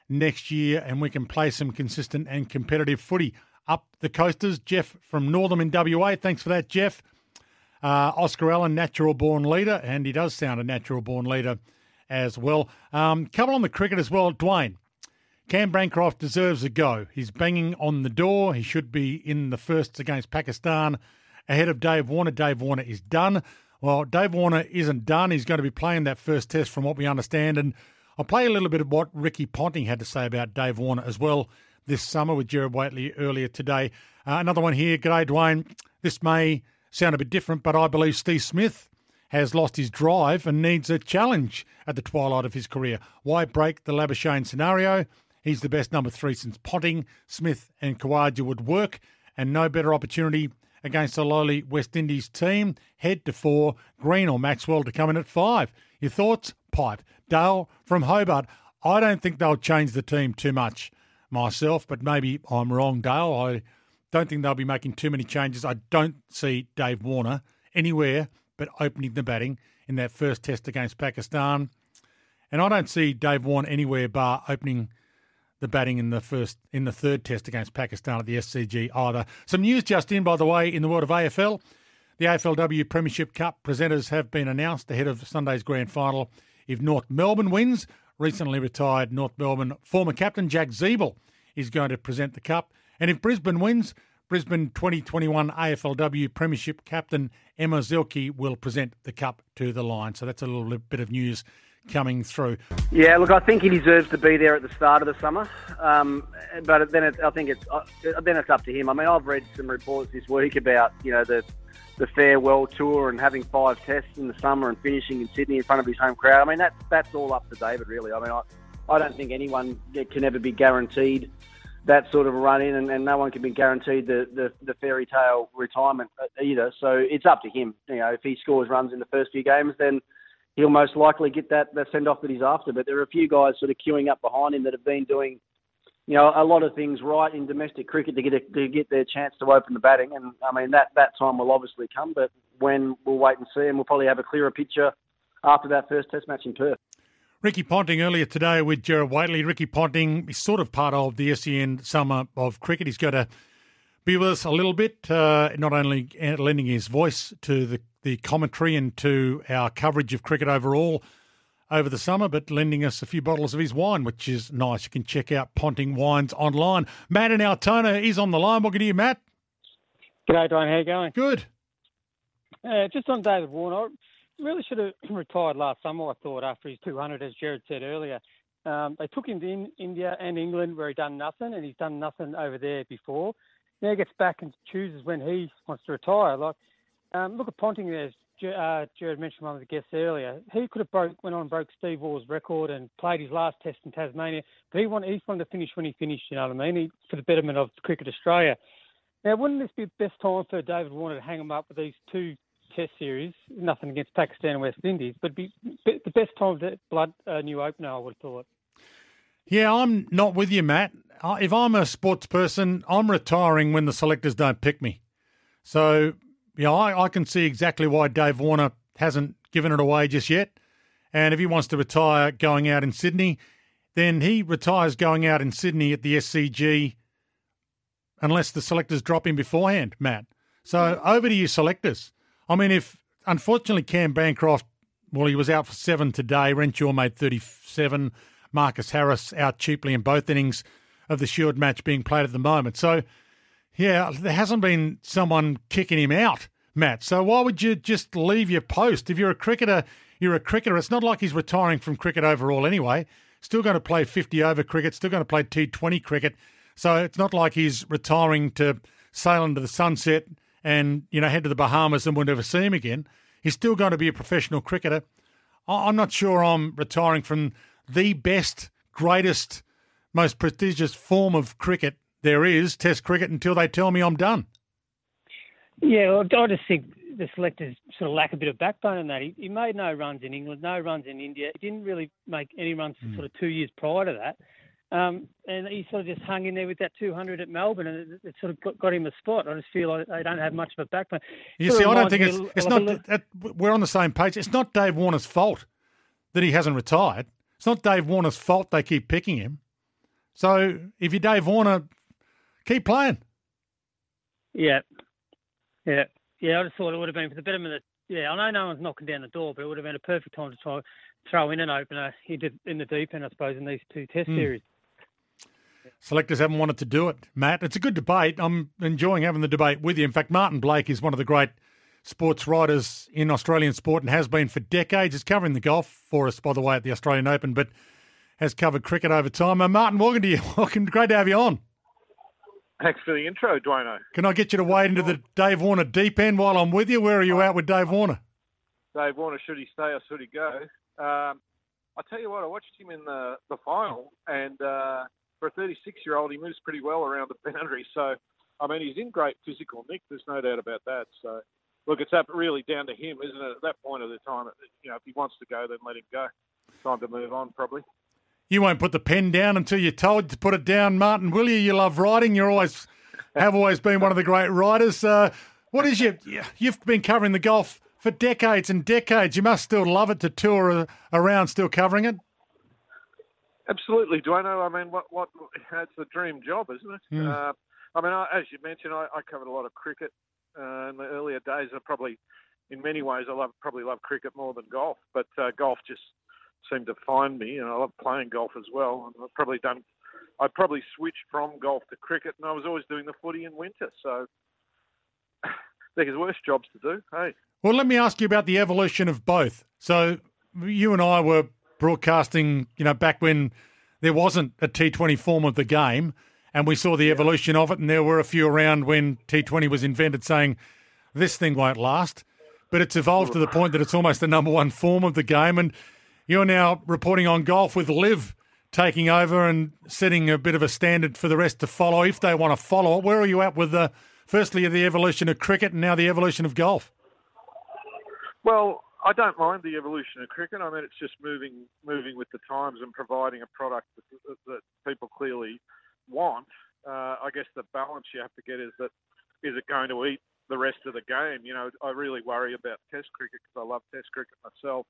next year and we can play some consistent and competitive footy up the coasters. Jeff from Northam in WA. Thanks for that, Jeff. Uh, Oscar Allen, natural born leader, and he does sound a natural born leader as well. Um, couple on the cricket as well, Dwayne. Cam Bancroft deserves a go. He's banging on the door. He should be in the first against Pakistan ahead of Dave Warner. Dave Warner is done. Well, Dave Warner isn't done. He's going to be playing that first test from what we understand. And I'll play a little bit of what Ricky Ponting had to say about Dave Warner as well this summer with Jared Waitley earlier today. Uh, another one here. G'day, Dwayne. This may sound a bit different, but I believe Steve Smith has lost his drive and needs a challenge at the twilight of his career. Why break the Labuschagne scenario? He's the best number three since Ponting, Smith, and Khawaja would work, and no better opportunity against a lowly West Indies team. Head to four, Green or Maxwell to come in at five. Your thoughts? Pipe. Dale from Hobart. I don't think they'll change the team too much myself, but maybe I'm wrong, Dale. I don't think they'll be making too many changes. I don't see Dave Warner anywhere but opening the batting in that first test against Pakistan. And I don't see Dave Warner anywhere bar opening the batting in the first in the third test against Pakistan at the SCG either. Some news just in, by the way, in the world of AFL. The AFLW Premiership Cup presenters have been announced ahead of Sunday's grand final. If North Melbourne wins, recently retired North Melbourne former captain Jack Ziebell is going to present the cup. And if Brisbane wins, Brisbane 2021 AFLW Premiership captain Emma Zielke will present the cup to the line. So that's a little bit of news coming through. Yeah, look, I think he deserves to be there at the start of the summer, um, but then it, I think it's uh, then it's up to him. I mean, I've read some reports this week about you know the the farewell tour and having five tests in the summer and finishing in Sydney in front of his home crowd. I mean, that's that's all up to David, really. I mean, I, I don't think anyone can ever be guaranteed that sort of a run in, and, and no one can be guaranteed the, the, the fairy tale retirement uh, either. So it's up to him. You know, if he scores runs in the first few games, then he'll most likely get that, that send off that he's after. But there are a few guys sort of queuing up behind him that have been doing, you know, a lot of things right in domestic cricket to get a, to get their chance to open the batting. And I mean that that time will obviously come, but when we'll wait and see, and we'll probably have a clearer picture after that first Test match in Perth. Ricky Ponting earlier today with Gerard Whateley. Ricky Ponting is sort of part of the SEN summer of cricket. He's going to be with us a little bit, uh, not only lending his voice to the, the commentary and to our coverage of cricket overall over the summer, but lending us a few bottles of his wine, which is nice. You can check out Ponting Wines online. Matt in Altona is on the line. Welcome to you, Matt. G'day, Dwayne. How you going? Good. Uh, just on David Warner, really should have *clears throat* retired last summer, I thought, after his 200, as Gerard said earlier. Um, they took him to in, India and England where he done nothing, and he's done nothing over there before. Now he gets back and chooses when he wants to retire. Like, um, look at Ponting there. Uh, Gerard mentioned one of the guests earlier. He could have broke, went on and broke Steve Waugh's record and played his last test in Tasmania, but he wanted, he wanted to finish when he finished. You know what I mean? He, for the betterment of Cricket Australia. Now, wouldn't this be the best time for David Warner to hang him up with these two Test series. Nothing against Pakistan and West Indies, but be, be the best time to blood a new opener. I would have thought. Yeah, I'm not with you, Matt. If I'm a sports person, I'm retiring when the selectors don't pick me. So, yeah, I, I can see exactly why Dave Warner hasn't given it away just yet. And if he wants to retire going out in Sydney, then he retires going out in Sydney at the SCG unless the selectors drop him beforehand, Matt. So mm. over to you, selectors. I mean, if unfortunately Cam Bancroft, well, he was out for seven today. Renshaw made 37. Marcus Harris out cheaply in both innings of the Shield match being played at the moment. So, yeah, there hasn't been someone kicking him out, Matt. So why would you just leave your post? If you're a cricketer, you're a cricketer. It's not like he's retiring from cricket overall anyway. Still going to play 50 over cricket, still going to play T20 cricket. So it's not like he's retiring to sail into the sunset and you know head to the Bahamas and we'll never see him again. He's still going to be a professional cricketer. I'm not sure I'm retiring from the best, greatest, most prestigious form of cricket there is, Test cricket, until they tell me I'm done. Yeah, well, I just think the selectors sort of lack a bit of backbone in that. He, he, made no runs in England, no runs in India. He didn't really make any runs for mm. sort of two years prior to that. Um, and he sort of just hung in there with that 200 at Melbourne, and it, it sort of got, got, him a spot. I just feel like they don't have much of a backbone. You see, I don't think it's, it's not. It, we're on the same page. It's not Dave Warner's fault that he hasn't retired. It's not Dave Warner's fault they keep picking him. So if you're Dave Warner, keep playing. Yeah, yeah, yeah. I just thought it would have been for the betterment of. Yeah, I know no one's knocking down the door, but it would have been a perfect time to try throw in an opener in the deep end, I suppose, in these two Test mm. series. Selectors haven't wanted to do it, Matt. It's a good debate. I'm enjoying having the debate with you. In fact, Martin Blake is one of the great sports writers in Australian sport and has been for decades. He's covering the golf for us, by the way, at the Australian Open. But has covered cricket over time. Uh, Martin, welcome to you. *laughs* Welcome. Great to have you on. Thanks for the intro, Dwayno. Can I get you to wade into the Dave Warner deep end while I'm with you? Where are you out with Dave Warner? Dave Warner, should he stay or should he go? Um, I tell you what, I watched him in the, the final, and uh, for a 36 year old, he moves pretty well around the boundary. So, I mean, he's in great physical nick. There's no doubt about that. So, look, it's up really down to him, isn't it? At that point of the time, you know, if he wants to go, then let him go. Time to move on, probably. You won't put the pen down until you're told to put it down, Martin. Will you? You love writing. You're always have always been one of the great writers. Uh, what is your? You've been covering the golf for decades and decades. You must still love it to tour around, still covering it. Absolutely. I know, I mean, what what it's the dream job, isn't it? Mm. Uh, I mean, I, as you mentioned, I, I covered a lot of cricket uh, in the earlier days. I probably, in many ways, I love probably love cricket more than golf. But uh, golf just seemed to find me, and I love playing golf as well. And I've probably done, I probably switched from golf to cricket, and I was always doing the footy in winter. So *sighs* there's worse jobs to do. Hey. Well, let me ask you about the evolution of both. So you and I were broadcasting, you know, back when there wasn't a T20 form of the game, and we saw the evolution of it, and there were a few around when T20 was invented saying this thing won't last. But it's evolved to the point that it's almost the number one form of the game, and you're now reporting on golf with Liv taking over and setting a bit of a standard for the rest to follow if they want to follow it. Where are you at with the firstly the evolution of cricket and now the evolution of golf? Well, I don't mind the evolution of cricket. I mean, it's just moving moving with the times and providing a product that, that people clearly want. Uh, I guess the balance you have to get is that is it going to eat the rest of the game? You know, I really worry about Test cricket because I love Test cricket myself.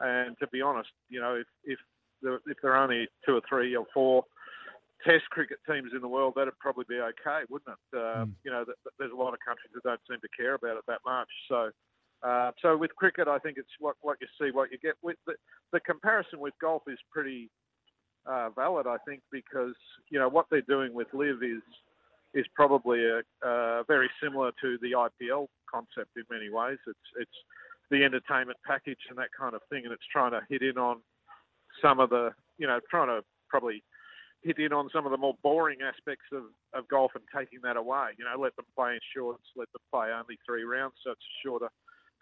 And to be honest, you know, if if there, if there are only two or three or four Test cricket teams in the world, that'd probably be okay, wouldn't it? Uh, Hmm. You know, th- there's a lot of countries that don't seem to care about it that much. So, uh, so with cricket, I think it's what what you see, what you get. With the, the comparison with golf is pretty uh, valid, I think, because you know what they're doing with Liv is is probably a, uh, very similar to the IPL concept in many ways. It's it's the entertainment package and that kind of thing, and it's trying to hit in on some of the you know trying to probably hit in on some of the more boring aspects of, of golf and taking that away. You know, let them play in shorts, let them play only three rounds, so it's a shorter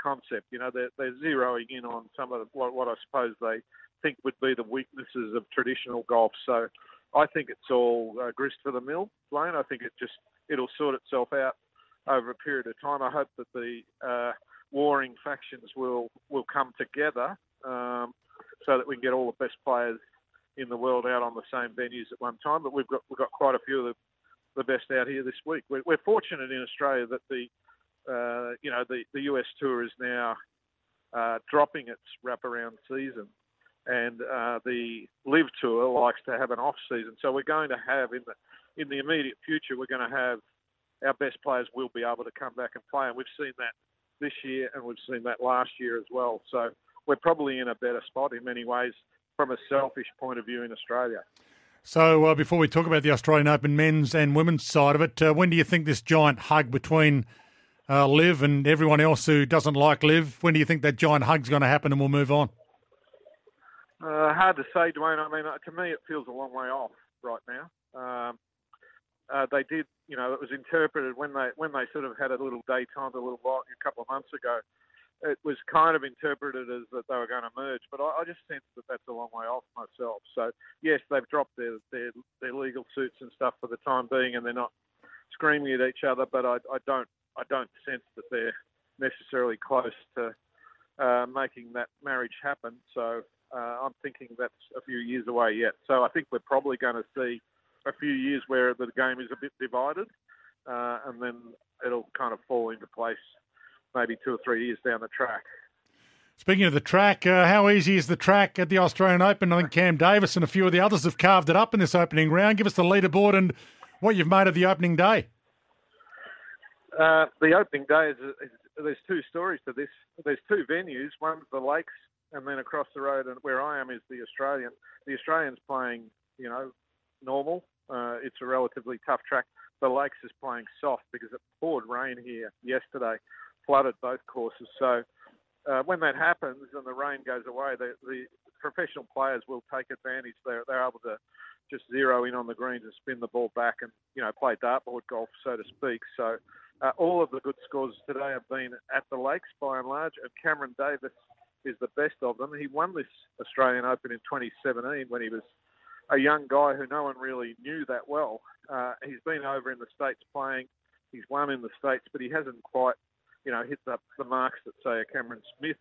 concept. You know, they're, they're zeroing in on some of the, what, what I suppose they think would be the weaknesses of traditional golf. So I think it's all uh, grist for the mill, Blaine. I think it just it'll sort itself out over a period of time. I hope that the uh, warring factions will will come together um, so that we can get all the best players in the world out on the same venues at one time. But we've got we've got quite a few of the, the best out here this week. We're, we're fortunate in Australia that the uh, you know the, the US tour is now uh, dropping its wraparound season, and uh, the Liv Tour likes to have an off season. So we're going to have in the in the immediate future we're going to have our best players will be able to come back and play, and we've seen that this year and we've seen that last year as well. So we're probably in a better spot in many ways from a selfish point of view in Australia. So uh, before we talk about the Australian Open men's and women's side of it, uh, when do you think this giant hug between uh, Liv and everyone else who doesn't like Liv, when do you think that giant hug's going to happen and we'll move on? Uh, hard to say, Dwayne. I mean, uh, to me, it feels a long way off right now. Uh, they did, you know, it was interpreted when they when they sort of had a little daytime a little while a couple of months ago. It was kind of interpreted as that they were going to merge, but I, I just sense that that's a long way off myself. So yes, they've dropped their, their their legal suits and stuff for the time being, and they're not screaming at each other. But I, I don't I don't sense that they're necessarily close to uh, making that marriage happen. So uh, I'm thinking that's a few years away yet. So I think we're probably going to see a few years where the game is a bit divided, uh, and then it'll kind of fall into place maybe two or three years down the track. Speaking of the track, uh, how easy is the track at the Australian Open? I think Cam Davis and a few of the others have carved it up in this opening round. Give us the leaderboard and what you've made of the opening day. Uh, the opening day is, is there's two stories to this. There's two venues. One's the Lakes, and then across the road, and where I am is the Australian. The Australian's playing, you know, normal. Uh, it's a relatively tough track. The Lakes is playing soft because it poured rain here yesterday, flooded both courses. So uh, when that happens and the rain goes away, the, the professional players will take advantage. They're they're able to just zero in on the greens and spin the ball back and you know play dartboard golf, so to speak. So uh, all of the good scores today have been at the Lakes by and large, and Cameron Davis is the best of them. He won this Australian Open in 2017 when he was a young guy who no one really knew that well. Uh, he's been over in the States playing. He's won in the States, but he hasn't quite, you know, hit the, the marks that, say, a Cameron Smith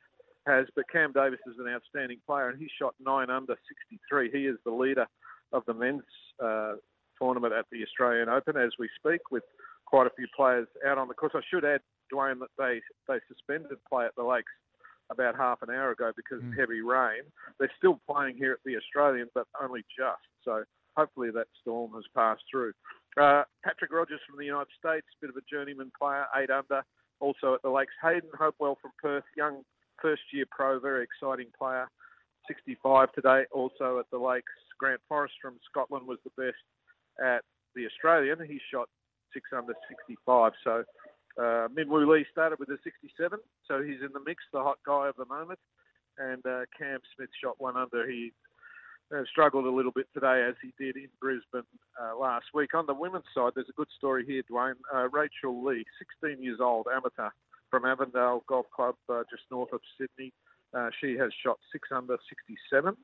has. But Cam Davis is an outstanding player, and he shot 9 under 63. He is the leader of the men's uh, tournament at the Australian Open as we speak, with quite a few players out on the course. I should add, Dwayne, that they, they suspended play at the Lakes about half an hour ago because of heavy rain. They're still playing here at the Australian, but only just. So hopefully that storm has passed through. Uh, Patrick Rodgers from the United States, bit of a journeyman player, eight under. Also at the Lakes, Hayden Hopewell from Perth, young first year pro, very exciting player, 65 today. Also at the Lakes, Grant Forrest from Scotland was the best at the Australian. He shot six under 65. So uh, Min Woo Lee started with a 67, so he's in the mix, the hot guy of the moment. And uh, Cam Smith shot one under. He uh, struggled a little bit today, as he did in Brisbane uh, last week. On the women's side, there's a good story here, Dwayne. Uh, Rachel Lee, 16 years old, amateur from Avondale Golf Club, uh, just north of Sydney. Uh, she has shot six under 67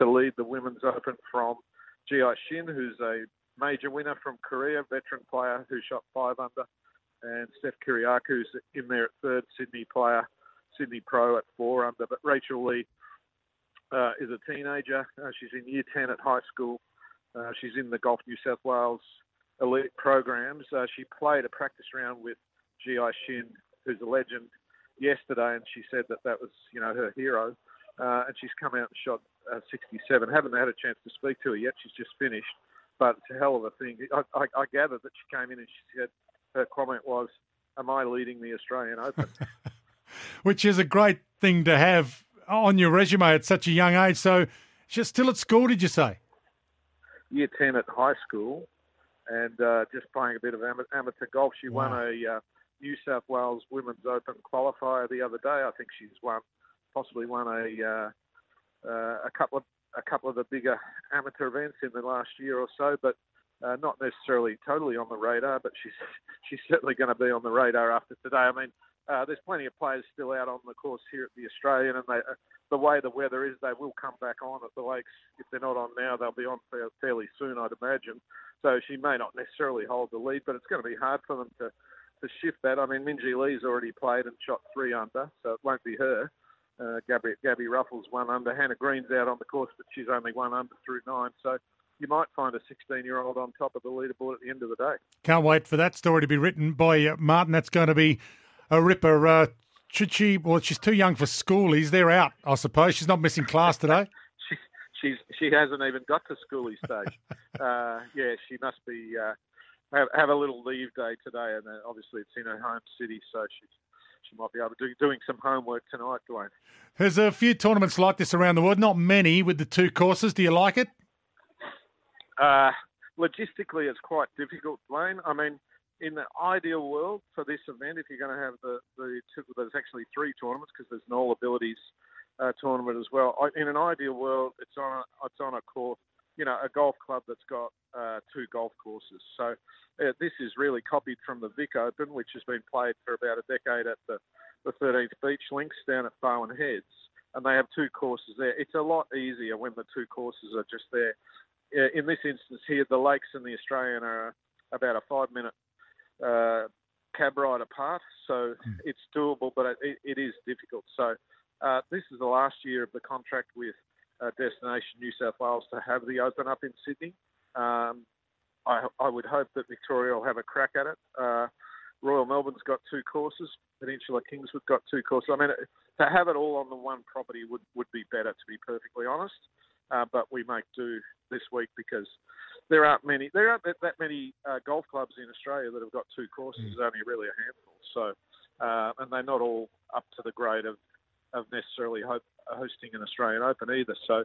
to lead the Women's Open from Jiyai Shin, who's a major winner from Korea, veteran player who shot five under and Steph Kyriacou's in there at third, Sydney player, Sydney pro at four under. But Rachel Lee uh, is a teenager. Uh, she's in year 10 at high school. Uh, she's in the Golf New South Wales elite programs. Uh, she played a practice round with Jiyai Shin, who's a legend, yesterday, and she said that that was, you know, her hero. Uh, and she's come out and shot uh, 67. Haven't had a chance to speak to her yet. She's just finished, but it's a hell of a thing. I, I, I gathered that she came in and she said her comment was, "Am I leading the Australian Open?" *laughs* Which is a great thing to have on your resume at such a young age. So she's still at school, did you say? Year ten at high school, and uh, just playing a bit of amateur golf. She won a uh, New South Wales Women's Open qualifier the other day. I think she's won, possibly won a uh, uh, a couple of a couple of the bigger amateur events in the last year or so, but uh, not necessarily totally on the radar. But she's *laughs* she's certainly going to be on the radar after today. I mean, uh, there's plenty of players still out on the course here at the Australian, and they, uh, the way the weather is, they will come back on at the lakes. If they're not on now, they'll be on fairly soon, I'd imagine. So she may not necessarily hold the lead, but it's going to be hard for them to to shift that. I mean, Minjee Lee's already played and shot three under, so it won't be her. Uh, Gabby, Gabby Ruffels one under. Hannah Green's out on the course, but she's only one under through nine. So you might find a 16-year-old on top of the leaderboard at the end of the day. Can't wait for that story to be written by uh, Martin. That's going to be a ripper. Uh, should she? Well, she's too young for schoolies. They're out, I suppose. She's not missing class today. *laughs* she, she's she hasn't even got to schoolie stage. *laughs* uh, yeah, she must be uh, have, have a little leave day today, and uh, obviously it's in her home city, so she she might be able to do doing some homework tonight, Dwayne. There's a few tournaments like this around the world. Not many with the two courses. Do you like it? Uh, logistically, it's quite difficult, Dwayne. I mean, in the ideal world for this event, if you're going to have the, the two, there's actually three tournaments because there's an all abilities uh, tournament as well. I- In an ideal world, it's on a, it's on a course, you know, a golf club that's got uh, two golf courses. So uh, this is really copied from the Vic Open, which has been played for about a decade at the, the 13th Beach Links down at Barwon Heads, and they have two courses there. It's a lot easier when the two courses are just there. Uh, In this instance here, the Lakes and the Australian are about a five-minute uh, cab ride apart, so it's doable, but it, it is difficult. So uh, this is the last year of the contract with uh, Destination New South Wales to have the Open up in Sydney. Um, I, I would hope that Victoria will have a crack at it. Uh, Royal Melbourne's got two courses. Peninsula Kingswood got two courses. I mean, to have it all on the one property would, would be better, to be perfectly honest. Uh, but we make do this week because there aren't many. There aren't that, that many uh, golf clubs in Australia that have got two courses. There's only really a handful. So, uh, and they're not all up to the grade of of necessarily ho- hosting an Australian Open either. So,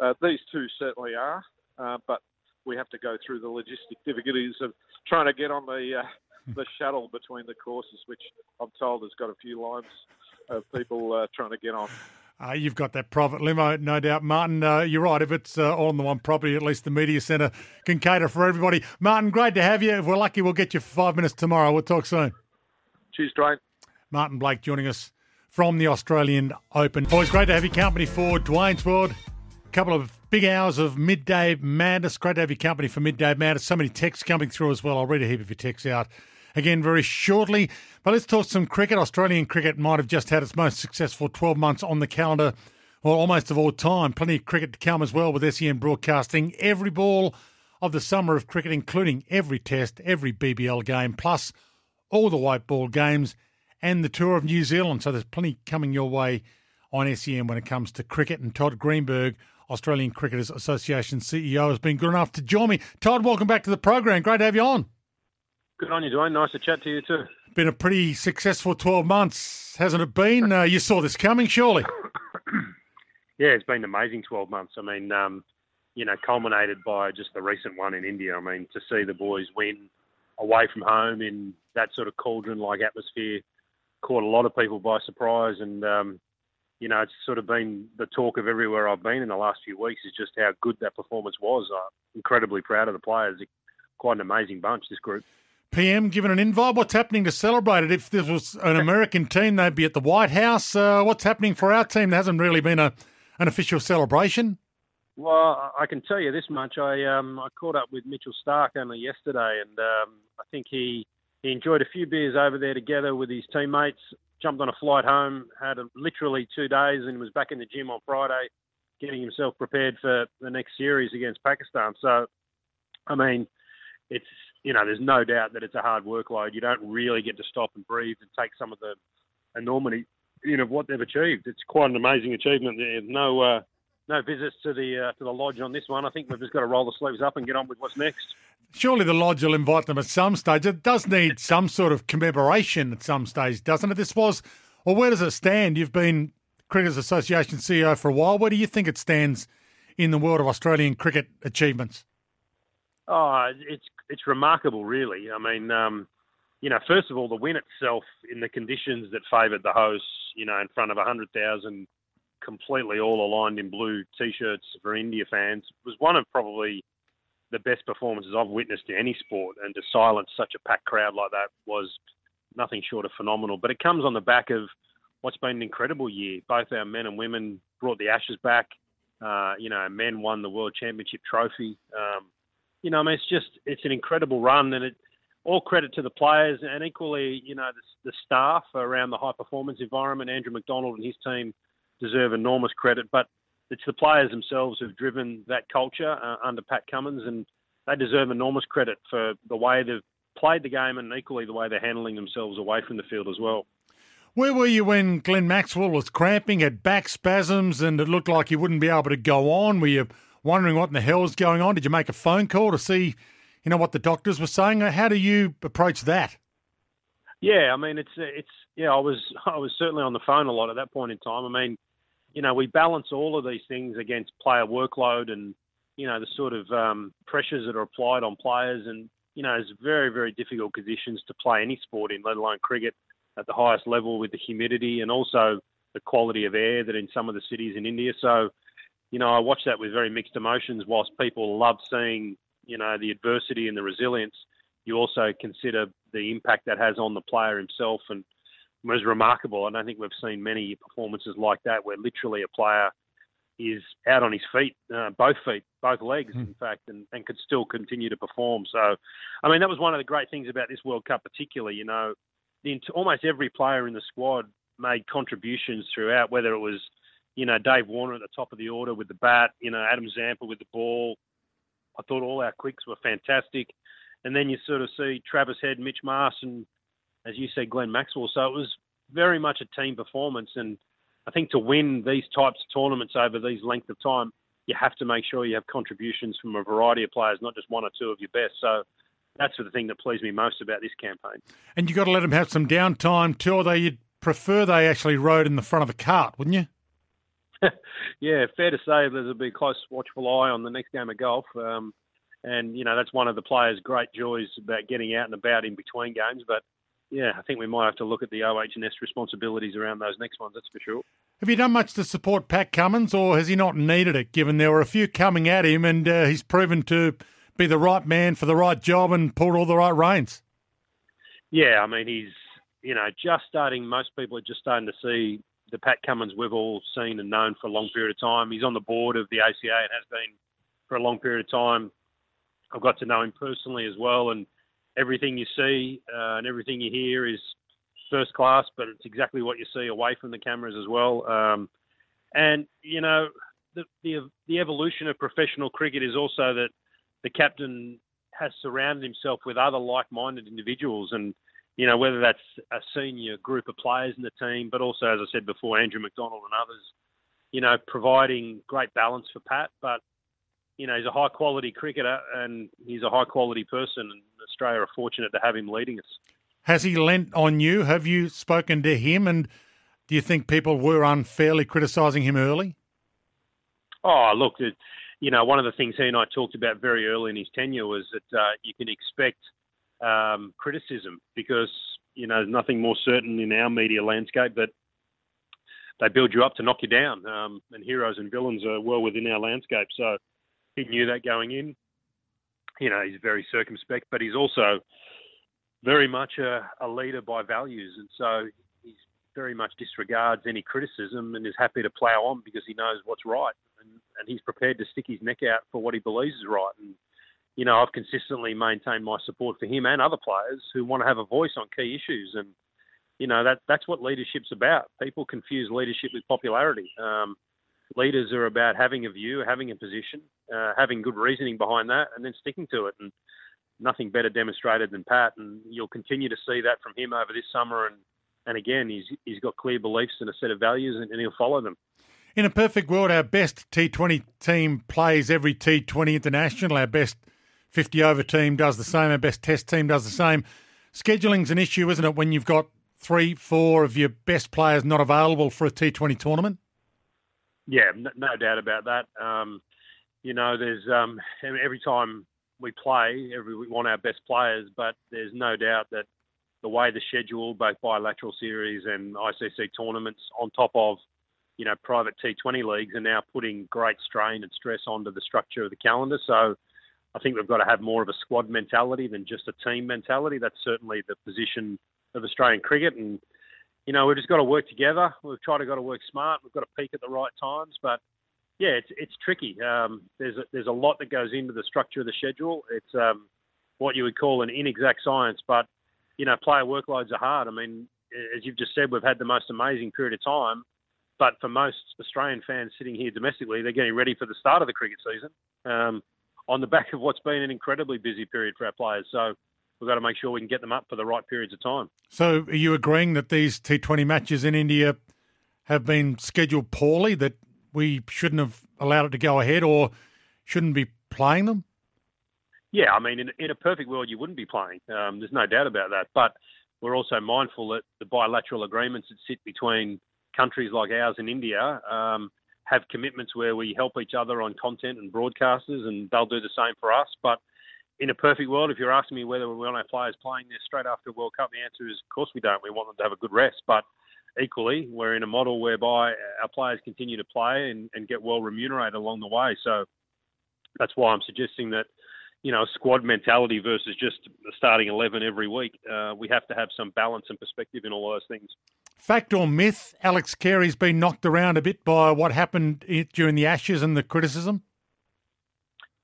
uh, these two certainly are, uh, but we have to go through the logistic difficulties of trying to get on the uh, the shuttle between the courses, which I'm told has got a few lines of people uh, trying to get on. Uh, you've got that private limo, no doubt, Martin. Uh, you're right. If it's uh, all on the one property, at least the media centre can cater for everybody. Martin, great to have you. If we're lucky, we'll get you for five minutes tomorrow. We'll talk soon. Cheers, Dwayne. Martin Blake joining us from the Australian Open. Always great to have your company for Dwayne's World. A couple of big hours of midday madness. Great to have your company for midday madness. So many texts coming through as well. I'll read a heap of your texts out again very shortly. But let's talk some cricket. Australian cricket might have just had its most successful 12 months on the calendar, or almost of all time. Plenty of cricket to come as well with SEN broadcasting every ball of the summer of cricket, including every test, every BBL game, plus all the white ball games and the tour of New Zealand. So there's plenty coming your way on SEN when it comes to cricket. And Todd Greenberg, Australian Cricketers Association CEO, has been good enough to join me. Todd, welcome back to the program. Great to have you on. Good on you, Dwayne. Nice to chat to you too. Been a pretty successful 12 months, hasn't it been? Uh, you saw this coming, surely. *coughs* yeah, it's been amazing 12 months. I mean, um, you know, culminated by just the recent one in India. I mean, to see the boys win away from home in that sort of cauldron-like atmosphere caught a lot of people by surprise. And, um, you know, it's sort of been the talk of everywhere I've been in the last few weeks is just how good that performance was. I'm incredibly proud of the players. Quite an amazing bunch, this group. PM given an invite. What's happening to celebrate it? If this was an American team, they'd be at the White House. Uh, what's happening for our team? There hasn't really been a an official celebration. Well, I can tell you this much. I um, I caught up with Mitchell Starc only yesterday, and um, I think he he enjoyed a few beers over there together with his teammates. Jumped on a flight home, had a, literally two days, and was back in the gym on Friday, getting himself prepared for the next series against Pakistan. So, I mean, it's you know, there's no doubt that it's a hard workload. You don't really get to stop and breathe and take some of the enormity, you know, of what they've achieved. It's quite an amazing achievement. There's no uh, no visits to the uh, to the lodge on this one. I think we've just got to roll the sleeves up and get on with what's next. Surely the lodge will invite them at some stage. It does need some sort of commemoration at some stage, doesn't it? This was, or where does it stand? You've been Cricketers Association CEO for a while. Where do you think it stands in the world of Australian cricket achievements? Oh, it's it's remarkable, really. I mean, um, you know, first of all, the win itself in the conditions that favoured the hosts, you know, in front of 100,000 completely all aligned in blue t-shirts for India fans was one of probably the best performances I've witnessed in any sport. And to silence such a packed crowd like that was nothing short of phenomenal. But it comes on the back of what's been an incredible year. Both our men and women brought the Ashes back. Uh, you know, men won the World Championship trophy. Um, you know, I mean, it's just it's an incredible run, and it all credit to the players and equally, you know, the, the staff around the high performance environment. Andrew McDonald and his team deserve enormous credit, but it's the players themselves who've driven that culture uh, under Pat Cummins, and they deserve enormous credit for the way they've played the game and equally the way they're handling themselves away from the field as well. Where were you when Glenn Maxwell was cramping, had back spasms, and it looked like he wouldn't be able to go on? Were you wondering what in the hell is going on? Did you make a phone call to see, you know, what the doctors were saying? How do you approach that? Yeah, I mean, it's it's yeah. I was *laughs* I was certainly on the phone a lot at that point in time. I mean, you know, we balance all of these things against player workload and you know the sort of um, pressures that are applied on players, and you know, it's very very difficult conditions to play any sport in, let alone cricket at the highest level with the humidity and also the quality of air that in some of the cities in India. So you know, I watch that with very mixed emotions. Whilst people love seeing, you know, the adversity and the resilience, you also consider the impact that has on the player himself, and was remarkable. I don't think we've seen many performances like that where literally a player is out on his feet, uh, both feet, both legs, mm. in fact, and, and could still continue to perform. So, I mean, that was one of the great things about this World Cup, particularly. You know, the, almost every player in the squad made contributions throughout, whether it was you know, Dave Warner at the top of the order with the bat, you know, Adam Zampa with the ball. I thought all our quicks were fantastic. And then you sort of see Travis Head, Mitch Marsh, and as you said, Glenn Maxwell. So it was very much a team performance. And I think to win these types of tournaments over these length of time, you have to make sure you have contributions from a variety of players, not just one or two of your best. So that's the thing that pleased me most about this campaign. And you've got to let them have some downtime too, although you'd prefer they actually rode in the front of a cart, wouldn't you? *laughs* yeah, fair to say there's a big close watchful eye on the next game of golf. Um, and, you know, that's one of the players' great joys about getting out and about in between games. But yeah, I think we might have to look at the OH&S responsibilities around those next ones. That's for sure. Have you done much to support Pat Cummins, or has he not needed it? Given there were a few coming at him, and uh, he's proven to be the right man for the right job and pulled all the right reins. Yeah, I mean he's you know just starting. Most people are just starting to see the Pat Cummins we've all seen and known for a long period of time. He's on the board of the ACA and has been for a long period of time. I've got to know him personally as well, and everything you see uh, and everything you hear is first class, but it's exactly what you see away from the cameras as well. Um, and you know, the, the the evolution of professional cricket is also that the captain has surrounded himself with other like-minded individuals, and you know whether that's a senior group of players in the team, but also, as I said before, Andrew McDonald and others, you know, providing great balance for Pat. But you know, he's a high-quality cricketer and he's a high-quality person, and Australia are fortunate to have him leading us. Has he lent on you? Have you spoken to him? And do you think people were unfairly criticising him early? Oh, look, it, you know, one of the things he and I talked about very early in his tenure was that uh, you can expect um, criticism because, you know, there's nothing more certain in our media landscape that they build you up to knock you down. Um, and heroes and villains are well within our landscape. So he knew that going in. You know, he's very circumspect, but he's also very much a, a leader by values, and so he's very much disregards any criticism and is happy to plough on because he knows what's right, and, and he's prepared to stick his neck out for what he believes is right. And you know, I've consistently maintained my support for him and other players who want to have a voice on key issues, and you know that that's what leadership's about. People confuse leadership with popularity. Um, leaders are about having a view, having a position, uh, having good reasoning behind that, and then sticking to it. And nothing better demonstrated than Pat, and you'll continue to see that from him over this summer. And, and again, he's he's got clear beliefs and a set of values, and, and he'll follow them. In a perfect world, our best T20 team plays every T20 international. Our best 50 over team does the same. Our best Test team does the same. Scheduling's an issue, isn't it, when you've got three, four of your best players not available for a T20 tournament? Yeah, no, doubt about that. Um, you know, there's um, every time we play, every, we want our best players, but there's no doubt that the way the schedule, both bilateral series and ICC tournaments, on top of you know private T20 leagues, are now putting great strain and stress onto the structure of the calendar. So I think we've got to have more of a squad mentality than just a team mentality. That's certainly the position of Australian cricket, and you know we've just got to work together. We've tried to got to work smart. We've got to peak at the right times, but yeah, it's it's tricky. Um, there's a, there's a lot that goes into the structure of the schedule. It's um, what you would call an inexact science, but you know, player workloads are hard. I mean, as you've just said, we've had the most amazing period of time, but for most Australian fans sitting here domestically, they're getting ready for the start of the cricket season um, on the back of what's been an incredibly busy period for our players. So we've got to make sure we can get them up for the right periods of time. So, are you agreeing that these T20 matches in India have been scheduled poorly? That we shouldn't have allowed it to go ahead or shouldn't be playing them? Yeah, I mean, in, in a perfect world, you wouldn't be playing. Um, there's no doubt about that. But we're also mindful that the bilateral agreements that sit between countries like ours and India um, have commitments where we help each other on content and broadcasters, and they'll do the same for us. But in a perfect world, if you're asking me whether we want our players playing there straight after a World Cup, the answer is, of course, we don't. We want them to have a good rest. But equally, we're in a model whereby our players continue to play and, and get well remunerated along the way. So that's why I'm suggesting that, you know, squad mentality versus just starting 11 every week. Uh, we have to have some balance and perspective in all those things. Fact or myth, Alex Carey's been knocked around a bit by what happened during the Ashes and the criticism?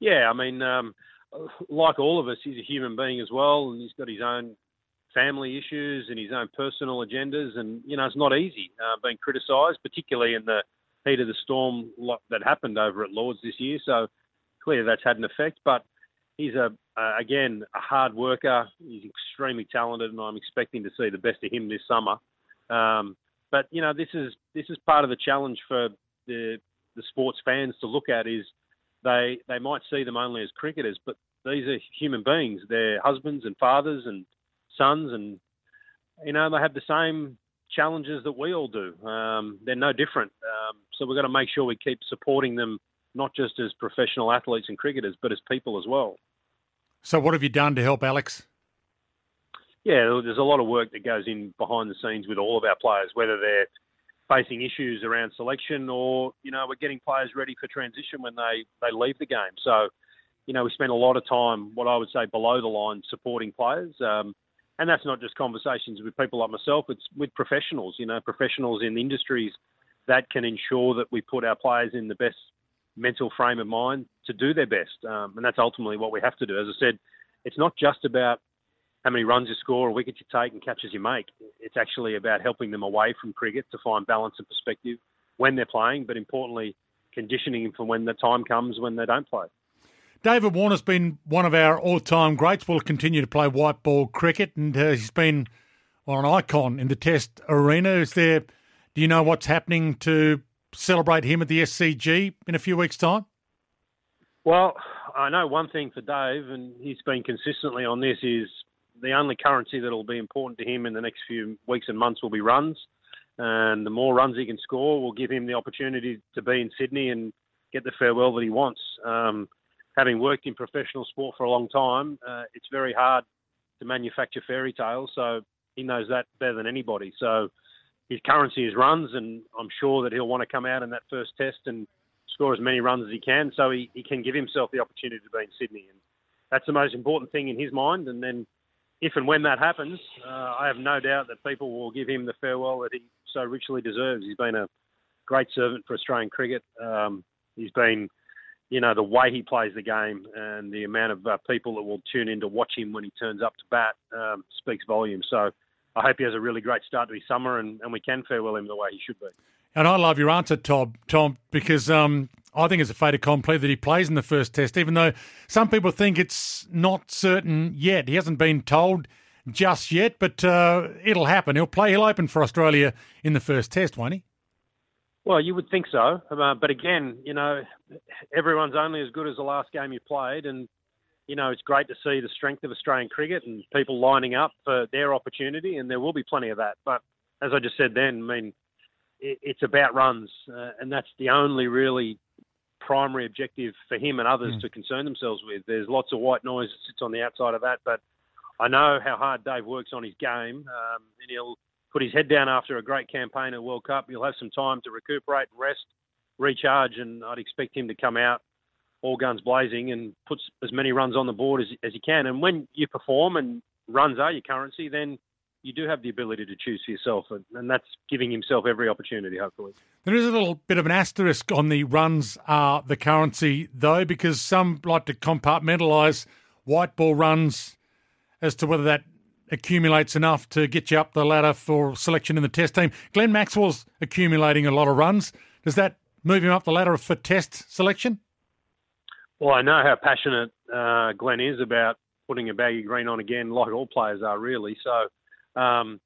Yeah, I mean, um, like all of us, he's a human being as well, and he's got his own family issues and his own personal agendas. And, you know, it's not easy uh, being criticised, particularly in the heat of the storm that happened over at Lords this year. So clearly that's had an effect. But he's, a uh, again, a hard worker. He's extremely talented, and I'm expecting to see the best of him this summer. Um, but, you know, this is this is part of the challenge for the the sports fans to look at is they they might see them only as cricketers, but these are human beings. They're husbands and fathers and sons, and you know they have the same challenges that we all do. Um, they're no different. Um, so we've got to make sure we keep supporting them, not just as professional athletes and cricketers, but as people as well. So what have you done to help Alex? Yeah, there's a lot of work that goes in behind the scenes with all of our players, whether they're facing issues around selection or you know we're getting players ready for transition when they they leave the game. So you know we spend a lot of time, what I would say, below the line supporting players. Um, and that's not just conversations with people like myself, it's with professionals, you know, professionals in the industries that can ensure that we put our players in the best mental frame of mind to do their best. Um, and that's ultimately what we have to do. As I said, it's not just about how many runs you score or wickets you take and catches you make. It's actually about helping them away from cricket to find balance and perspective when they're playing, but importantly, conditioning them for when the time comes when they don't play. David Warner's been one of our all-time greats. Will continue to play white ball cricket, and uh, he's been well, an icon in the Test arena. Is there? Do you know what's happening to celebrate him at the SCG in a few weeks' time? Well, I know one thing for Dave, and he's been consistently on this, is the only currency that will be important to him in the next few weeks and months will be runs. And the more runs he can score will give him the opportunity to be in Sydney and get the farewell that he wants. Um, having worked in professional sport for a long time, uh, it's very hard to manufacture fairy tales. So he knows that better than anybody. So his currency is runs, and I'm sure that he'll want to come out in that first test and score as many runs as he can, so he, he can give himself the opportunity to be in Sydney. And that's the most important thing in his mind. And then, if and when that happens, uh, I have no doubt that people will give him the farewell that he so richly deserves. He's been a great servant for Australian cricket. Um, he's been you know, the way he plays the game and the amount of uh, people that will tune in to watch him when he turns up to bat um, speaks volumes. So I hope he has a really great start to his summer and, and we can farewell him the way he should be. And I love your answer, Tom, Tom because um, I think it's a fait accompli that he plays in the first test, even though some people think it's not certain yet. He hasn't been told just yet, but uh, it'll happen. He'll play, he'll open for Australia in the first test, won't he? Well, you would think so, uh, but again, you know, everyone's only as good as the last game you played, and you know it's great to see the strength of Australian cricket and people lining up for their opportunity, and there will be plenty of that. But as I just said then, I mean, it's about runs, uh, and that's the only really primary objective for him and others mm. to concern themselves with. There's lots of white noise that sits on the outside of that, but I know how hard Dave works on his game, um, and he'll put his head down after a great campaign at World Cup. He'll have some time to recuperate rest, recharge, and I'd expect him to come out all guns blazing and put as many runs on the board as, as he can. And when you perform and runs are your currency, then you do have the ability to choose for yourself, and, and that's giving himself every opportunity, hopefully. There is a little bit of an asterisk on the runs are the currency, though, because some like to compartmentalise white ball runs as to whether that accumulates enough to get you up the ladder for selection in the test team. Glenn Maxwell's accumulating a lot of runs. Does that move him up the ladder for test selection? Well, I know how passionate uh, Glenn is about putting a baggy green on again, like all players are really. So, um,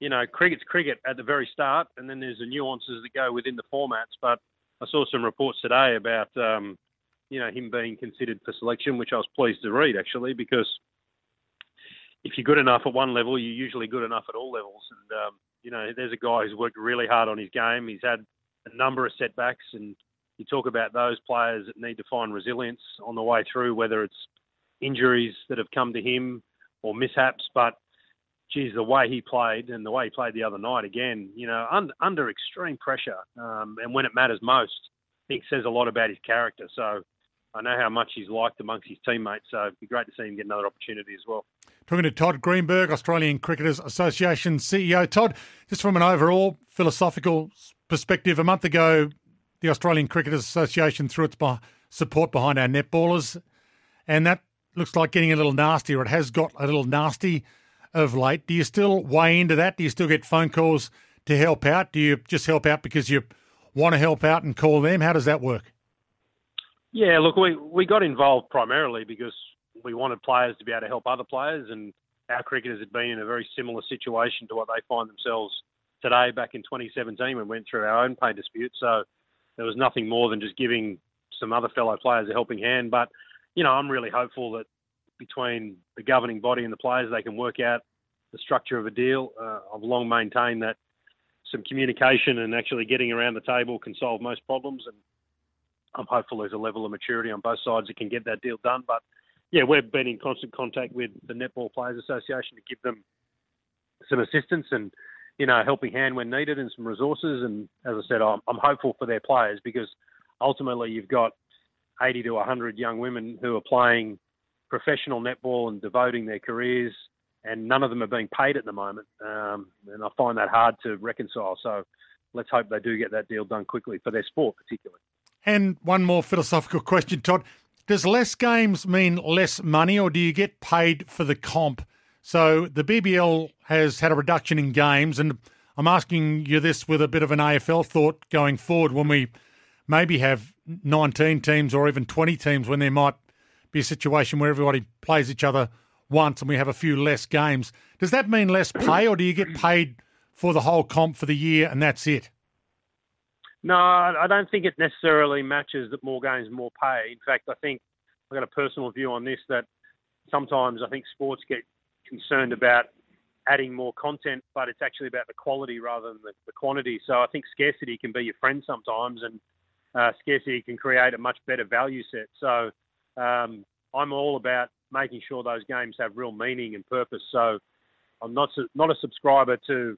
you know, cricket's cricket at the very start, and then there's the nuances that go within the formats. But I saw some reports today about, um, you know, him being considered for selection, which I was pleased to read actually, because if you're good enough at one level, you're usually good enough at all levels. And um, you know, there's a guy who's worked really hard on his game. He's had a number of setbacks, and you talk about those players that need to find resilience on the way through, whether it's injuries that have come to him or mishaps. But geez, the way he played and the way he played the other night again, you know, un- under extreme pressure, um, and when it matters most, I think says a lot about his character. So I know how much he's liked amongst his teammates. So it'd be great to see him get another opportunity as well. Talking to Todd Greenberg, Australian Cricketers Association CEO. Todd, just from an overall philosophical perspective, a month ago, the Australian Cricketers Association threw its support behind our netballers, and that looks like getting a little nasty, or it has got a little nasty of late. Do you still weigh into that? Do you still get phone calls to help out? Do you just help out because you want to help out and call them? How does that work? Yeah, look, we, we got involved primarily because we wanted players to be able to help other players, and our cricketers had been in a very similar situation to what they find themselves today back in 2017 when we went through our own pay dispute. So there was nothing more than just giving some other fellow players a helping hand. But, you know, I'm really hopeful that between the governing body and the players, they can work out the structure of a deal. Uh, I've long maintained that some communication and actually getting around the table can solve most problems. And I'm hopeful there's a level of maturity on both sides that can get that deal done. But yeah, we've been in constant contact with the Netball Players Association to give them some assistance and you know helping hand when needed and some resources. And as I said, I'm, I'm hopeful for their players because ultimately you've got 80 to 100 young women who are playing professional netball and devoting their careers, and none of them are being paid at the moment. Um, and I find that hard to reconcile. So let's hope they do get that deal done quickly for their sport, particularly. And one more philosophical question, Todd. Does less games mean less money, or do you get paid for the comp? So the BBL has had a reduction in games, and I'm asking you this with a bit of an AFL thought going forward when we maybe have 19 teams or even 20 teams when there might be a situation where everybody plays each other once and we have a few less games. Does that mean less pay, or do you get paid for the whole comp for the year and that's it? No, I don't think it necessarily matches that more games, more pay. In fact, I think I've got a personal view on this that sometimes I think sports get concerned about adding more content, but it's actually about the quality rather than the, the quantity. So I think scarcity can be your friend sometimes, and uh, scarcity can create a much better value set. So um, I'm all about making sure those games have real meaning and purpose. So I'm not not a subscriber to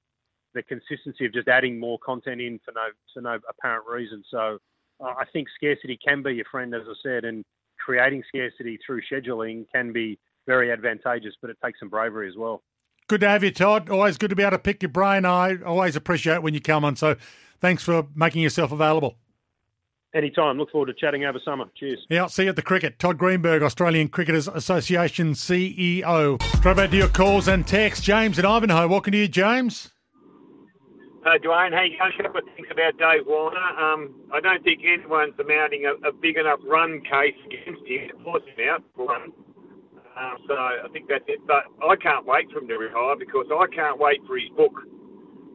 the consistency of just adding more content in for no for no apparent reason. So uh, I think scarcity can be your friend, as I said, and creating scarcity through scheduling can be very advantageous, but it takes some bravery as well. Good to have you, Todd. Always good to be able to pick your brain. I always appreciate when you come on. So thanks for making yourself available. Anytime. Look forward to chatting over summer. Cheers. Yeah, I'll see you at the cricket. Todd Greenberg, Australian Cricketers Association CEO. Straight back to your calls and texts. James and Ivanhoe. Welcome to you, James. Uh, Dwayne, hey, a couple of things about Dave Warner. Um, I don't think anyone's mounting a, a, big enough run case against him to force him out for one. Uh, so I think that's it. But I can't wait for him to retire because I can't wait for his book.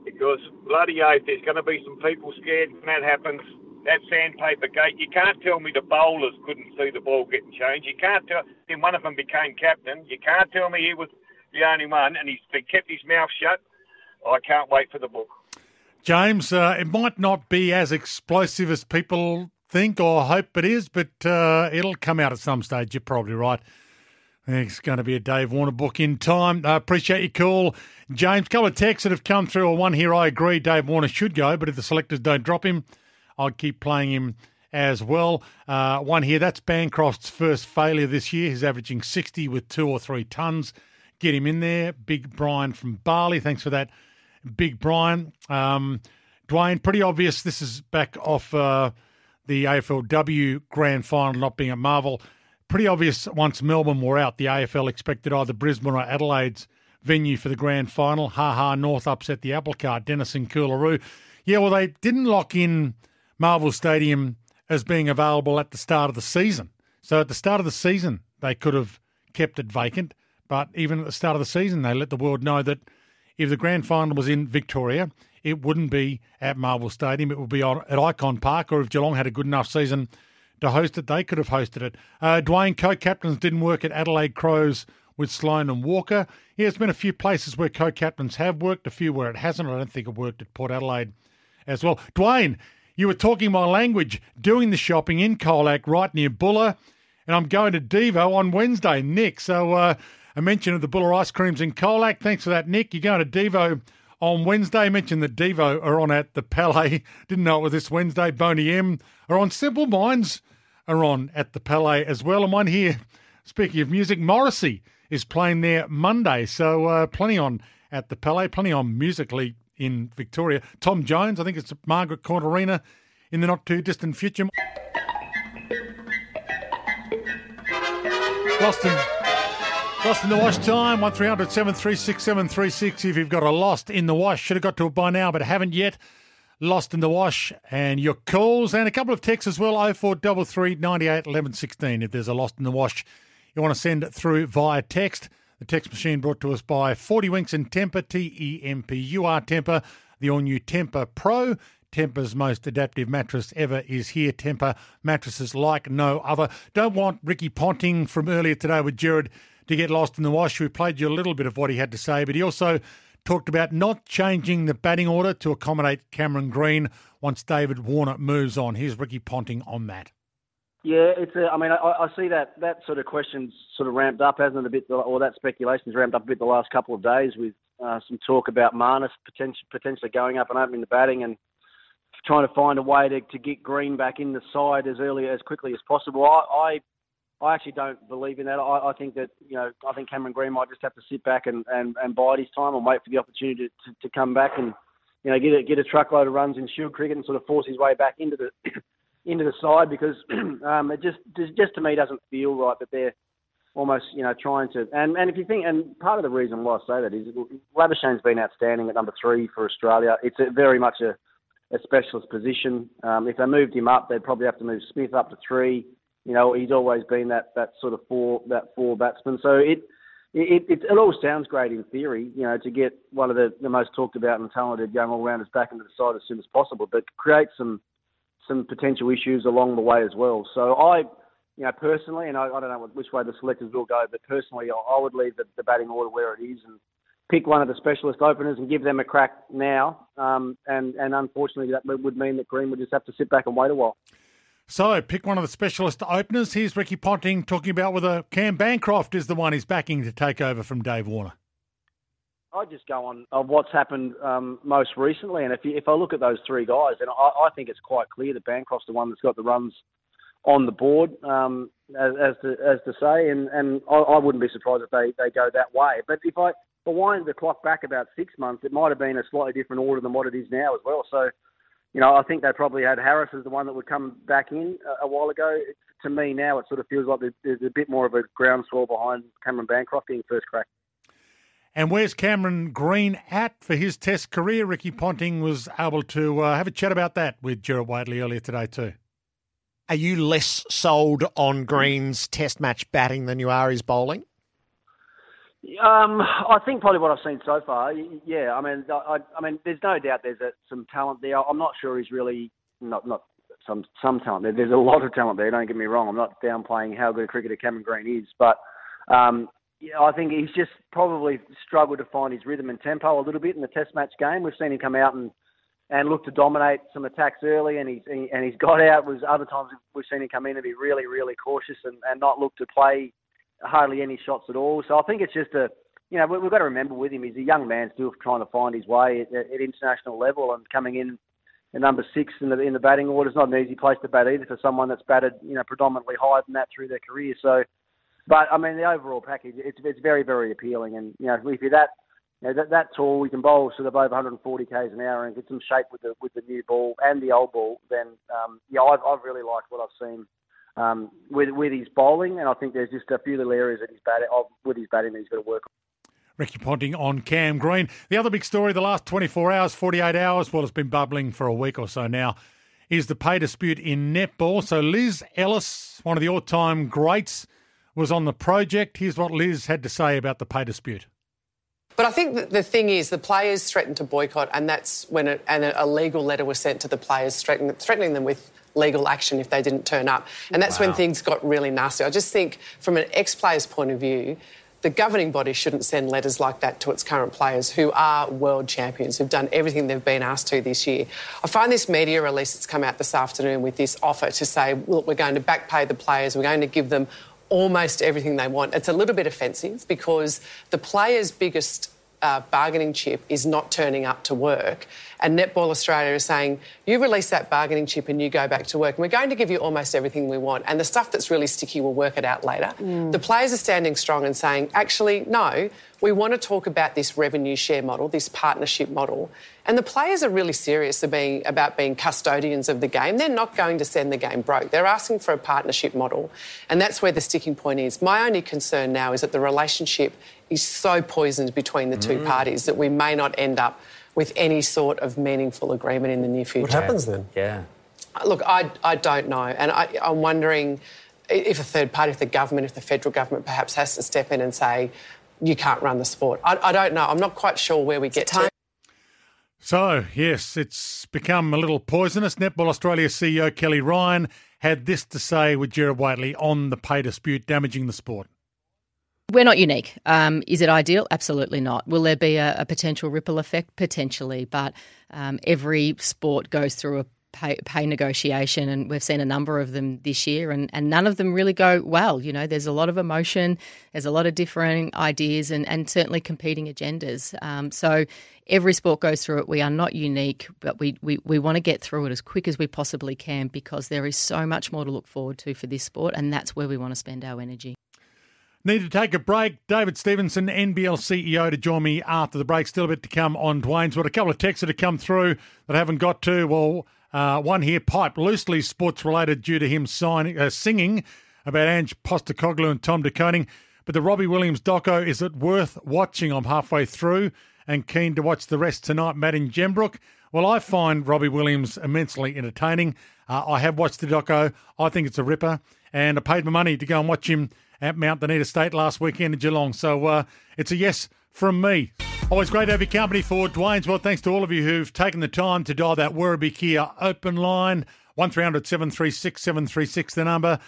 Because bloody oath, there's going to be some people scared when that happens that sandpaper gate. You can't tell me the bowlers couldn't see the ball getting changed. You can't tell. Then one of them became captain. You can't tell me he was the only one, and he's kept his mouth shut. I can't wait for the book. James, uh, it might not be as explosive as people think or hope it is, but uh, it'll come out at some stage. You're probably right. It's going to be a Dave Warner book in time. I uh, appreciate your call. James, a couple of texts that have come through. Or one here, I agree Dave Warner should go, but if the selectors don't drop him, I'd keep playing him as well. Uh, one here, that's Bancroft's first failure this year. He's averaging 60 with two or three tons. Get him in there. Big Brian from Bali. Thanks for that, Big Brian. Um, Dwayne, pretty obvious. This is back off uh, the AFLW grand final not being at Marvel. Pretty obvious once Melbourne were out, the AFL expected either Brisbane or Adelaide's venue for the grand final. Ha ha, North upset the apple cart, Dennis and Coolaroo. Yeah, well, they didn't lock in Marvel Stadium as being available at the start of the season. So at the start of the season, they could have kept it vacant. But even at the start of the season, they let the world know that if the grand final was in Victoria, it wouldn't be at Marvel Stadium. It would be at Ikon Park, or if Geelong had a good enough season to host it, they could have hosted it. Uh, Dwayne, co-captains didn't work at Adelaide Crows with Sloane and Walker. Yeah, there's been a few places where co-captains have worked, a few where it hasn't. I don't think it worked at Port Adelaide as well. Dwayne, you were talking my language, doing the shopping in Colac, right near Bulla, and I'm going to Devo on Wednesday, Nick. So uh, a mention of the Bulla ice creams in Colac. Thanks for that, Nick. You're going to Devo on Wednesday. Mentioned that Devo are on at the Palais. *laughs* Didn't know it was this Wednesday. Boney M are on. Simple Minds are on at the Palais as well. And one here, speaking of music, Morrissey is playing there Monday. So uh, plenty on at the Palais, plenty on musically in Victoria. Tom Jones, I think it's Margaret Court Arena in the not too distant future. Lost in, lost in the wash time, 1300 736 736. If you've got a lost in the wash, should have got to it by now, but haven't yet. Lost in the wash, and your calls, and a couple of texts as well 0433 98 11 16. If there's a lost in the wash, you want to send it through via text. The text machine brought to us by 40 Winks and Tempur, T E M P U R Tempur, the all new Tempur Pro. Tempur's most adaptive mattress ever is here. Tempur mattresses like no other. Don't want Ricky Ponting from earlier today with Jared to get lost in the wash. We played you a little bit of what he had to say, but he also talked about not changing the batting order to accommodate Cameron Green once David Warner moves on. Here's Ricky Ponting on that. Yeah, it's. A, I mean, I, I see that that sort of question's sort of ramped up, hasn't it? A bit, or that speculation's ramped up a bit the last couple of days with uh, some talk about Marnus potentially potentially going up and opening the batting and trying to find a way to, to get Green back in the side as early as quickly as possible. I I, I actually don't believe in that. I, I think that you know I think Cameron Green might just have to sit back and, and, and bide his time and wait for the opportunity to, to, to come back and you know get a, get a truckload of runs in Shield cricket and sort of force his way back into the into the side because *clears throat* um, it just just to me doesn't feel right that they're almost you know trying to and and if you think and part of the reason why I say that is Labuschagne's been outstanding at number three for Australia. It's a, very much a, a specialist position. Um, if they moved him up, they'd probably have to move Smith up to three. You know, he's always been that that sort of four that four batsman. So it. It, it, it all sounds great in theory, you know, to get one of the, the most talked about and talented young all-rounders back into the side as soon as possible, but create some some potential issues along the way as well. So I, you know, personally, and I, I don't know which way the selectors will go, but personally, I, I would leave the, the batting order where it is and pick one of the specialist openers and give them a crack now. Um, and and unfortunately, that would mean that Green would just have to sit back and wait a while. So, pick one of the specialist openers. Here's Ricky Ponting talking about whether Cam Bancroft is the one he's backing to take over from Dave Warner. I just go on of what's happened um, most recently, and if you, if I look at those three guys, then I, I think it's quite clear that Bancroft's the one that's got the runs on the board, um, as, as to as to say, and and I, I wouldn't be surprised if they, they go that way. But if I if I wind the clock back about six months, it might have been a slightly different order than what it is now as well. So, you know, I think they probably had Harris as the one that would come back in a, a while ago. To me now, it sort of feels like there's a bit more of a groundswell behind Cameron Bancroft being first crack. And where's Cameron Green at for his Test career? Ricky Ponting was able to uh, have a chat about that with Gerard Whateley earlier today too. Are you less sold on Green's Test match batting than you are his bowling? Um, I think probably what I've seen so far. Yeah, I mean, I, I mean, there's no doubt there's a, some talent there. I'm not sure he's really not not some some talent there. There's a lot of talent there. Don't get me wrong. I'm not downplaying how good a cricketer Cameron Green is, but um, yeah, I think he's just probably struggled to find his rhythm and tempo a little bit in the Test match game. We've seen him come out and and look to dominate some attacks early, and he's and he's got out. Was other times we've seen him come in and be really really cautious and, and not look to play hardly any shots at all. So I think it's just a you know we've got to remember with him he's a young man still trying to find his way at, at international level and coming in at number six in the in the batting order is not an easy place to bat either for someone that's batted you know predominantly higher than that through their career. So but I mean, the overall package, it's it's very very appealing, and you know, if you're that you know, that, that tall, we can bowl sort of over 140 k's an hour and get some shape with the with the new ball and the old ball. Then um, yeah, I've, I've really liked what I've seen um, with with his bowling, and I think there's just a few little areas that he's batting with his batting that he's got to work on. Ricky Ponting on Cam Green. The other big story the last 24 hours, 48 hours, well, it's been bubbling for a week or so now, is the pay dispute in netball. So Liz Ellis, one of the all time greats, was on the project. Here's what Liz had to say about the pay dispute. But I think the thing is, the players threatened to boycott, and that's when it, and a legal letter was sent to the players threatening, threatening them with legal action if they didn't turn up. And that's wow. when things got really nasty. I just think, from an ex player's point of view, the governing body shouldn't send letters like that to its current players who are world champions, who've done everything they've been asked to this year. I find this media release that's come out this afternoon with this offer to say, look, we're going to back pay the players, we're going to give them almost everything they want. It's a little bit offensive because the player's biggest uh, bargaining chip is not turning up to work. And Netball Australia is saying, you release that bargaining chip and you go back to work. And we're going to give you almost everything we want. And the stuff that's really sticky, we'll work it out later. Mm. The players are standing strong and saying, actually, no, we want to talk about this revenue share model, this partnership model. And the players are really serious about being, about being custodians of the game. They're not going to send the game broke. They're asking for a partnership model. And that's where the sticking point is. My only concern now is that the relationship is so poisoned between the two mm. parties that we may not end up with any sort of meaningful agreement in the near future. What happens then? Yeah. Look, I, I don't know. And I, I'm wondering if a third party, if the government, if the federal government perhaps has to step in and say, you can't run the sport. I, I don't know. I'm not quite sure where we get to. So, yes, it's become a little poisonous. Netball Australia CEO Kelly Ryan had this to say with Gerard Whateley on the pay dispute damaging the sport. We're not unique. Um, is it ideal? Absolutely not. Will there be a, a potential ripple effect? Potentially, but um, every sport goes through a pay, pay negotiation, and we've seen a number of them this year, and, and none of them really go well. You know, there's a lot of emotion, there's a lot of differing ideas, and, and certainly competing agendas. Um, so every sport goes through it. We are not unique, but we, we, we want to get through it as quick as we possibly can because there is so much more to look forward to for this sport, and that's where we want to spend our energy. Need to take a break. David Stevenson, NBL CEO, to join me after the break. Still a bit to come on Dwayne's. But a couple of texts that have come through that I haven't got to. Well, uh, one here, pipe, loosely sports related due to him signing, uh, singing about Ange Postecoglou and Tom De Koning. But the Robbie Williams doco, is it worth watching? I'm halfway through and keen to watch the rest tonight. Matt in Gembrook. Well, I find Robbie Williams immensely entertaining. Uh, I have watched the doco. I think it's a ripper. And I paid my money to go and watch him at Mount Duneed Estate last weekend in Geelong. So uh, it's a yes from me. Always great to have your company for Dwayne's. Well, thanks to all of you who've taken the time to dial that Werribee Kia open line. 1300 736 736, the number.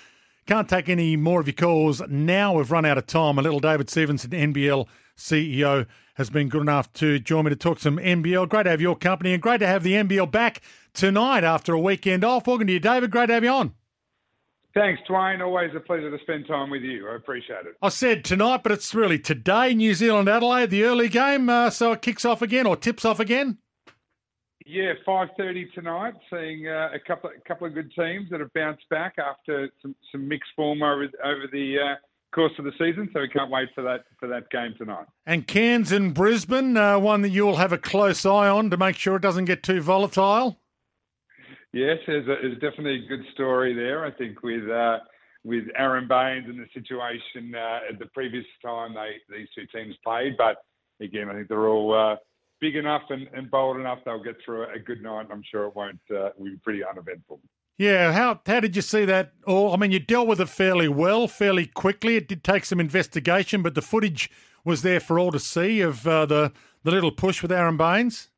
Can't take any more of your calls now. We've run out of time. A little David Stevenson, NBL CEO, has been good enough to join me to talk some NBL. Great to have your company and great to have the NBL back tonight after a weekend off. Welcome to you, David. Great to have you on. Thanks, Dwayne. Always a pleasure to spend time with you. I appreciate it. I said tonight, but it's really today. New Zealand Adelaide, the early game, uh, so it kicks off again or tips off again. Yeah, five thirty tonight. Seeing uh, a couple a couple of good teams that have bounced back after some, some mixed form over over the uh, course of the season. So we can't wait for that for that game tonight. And Cairns and Brisbane, uh, one that you'll have a close eye on to make sure it doesn't get too volatile. Yes, there's, a, there's definitely a good story there. I think with uh, with Aron Baynes and the situation uh, at the previous time they these two teams played, but again, I think they're all uh, big enough and, and, bold enough. They'll get through a good night. I'm sure it won't uh, be pretty uneventful. Yeah, how how did you see that? All I mean, you dealt with it fairly well, fairly quickly. It did take some investigation, but the footage was there for all to see of uh, the the little push with Aron Baynes.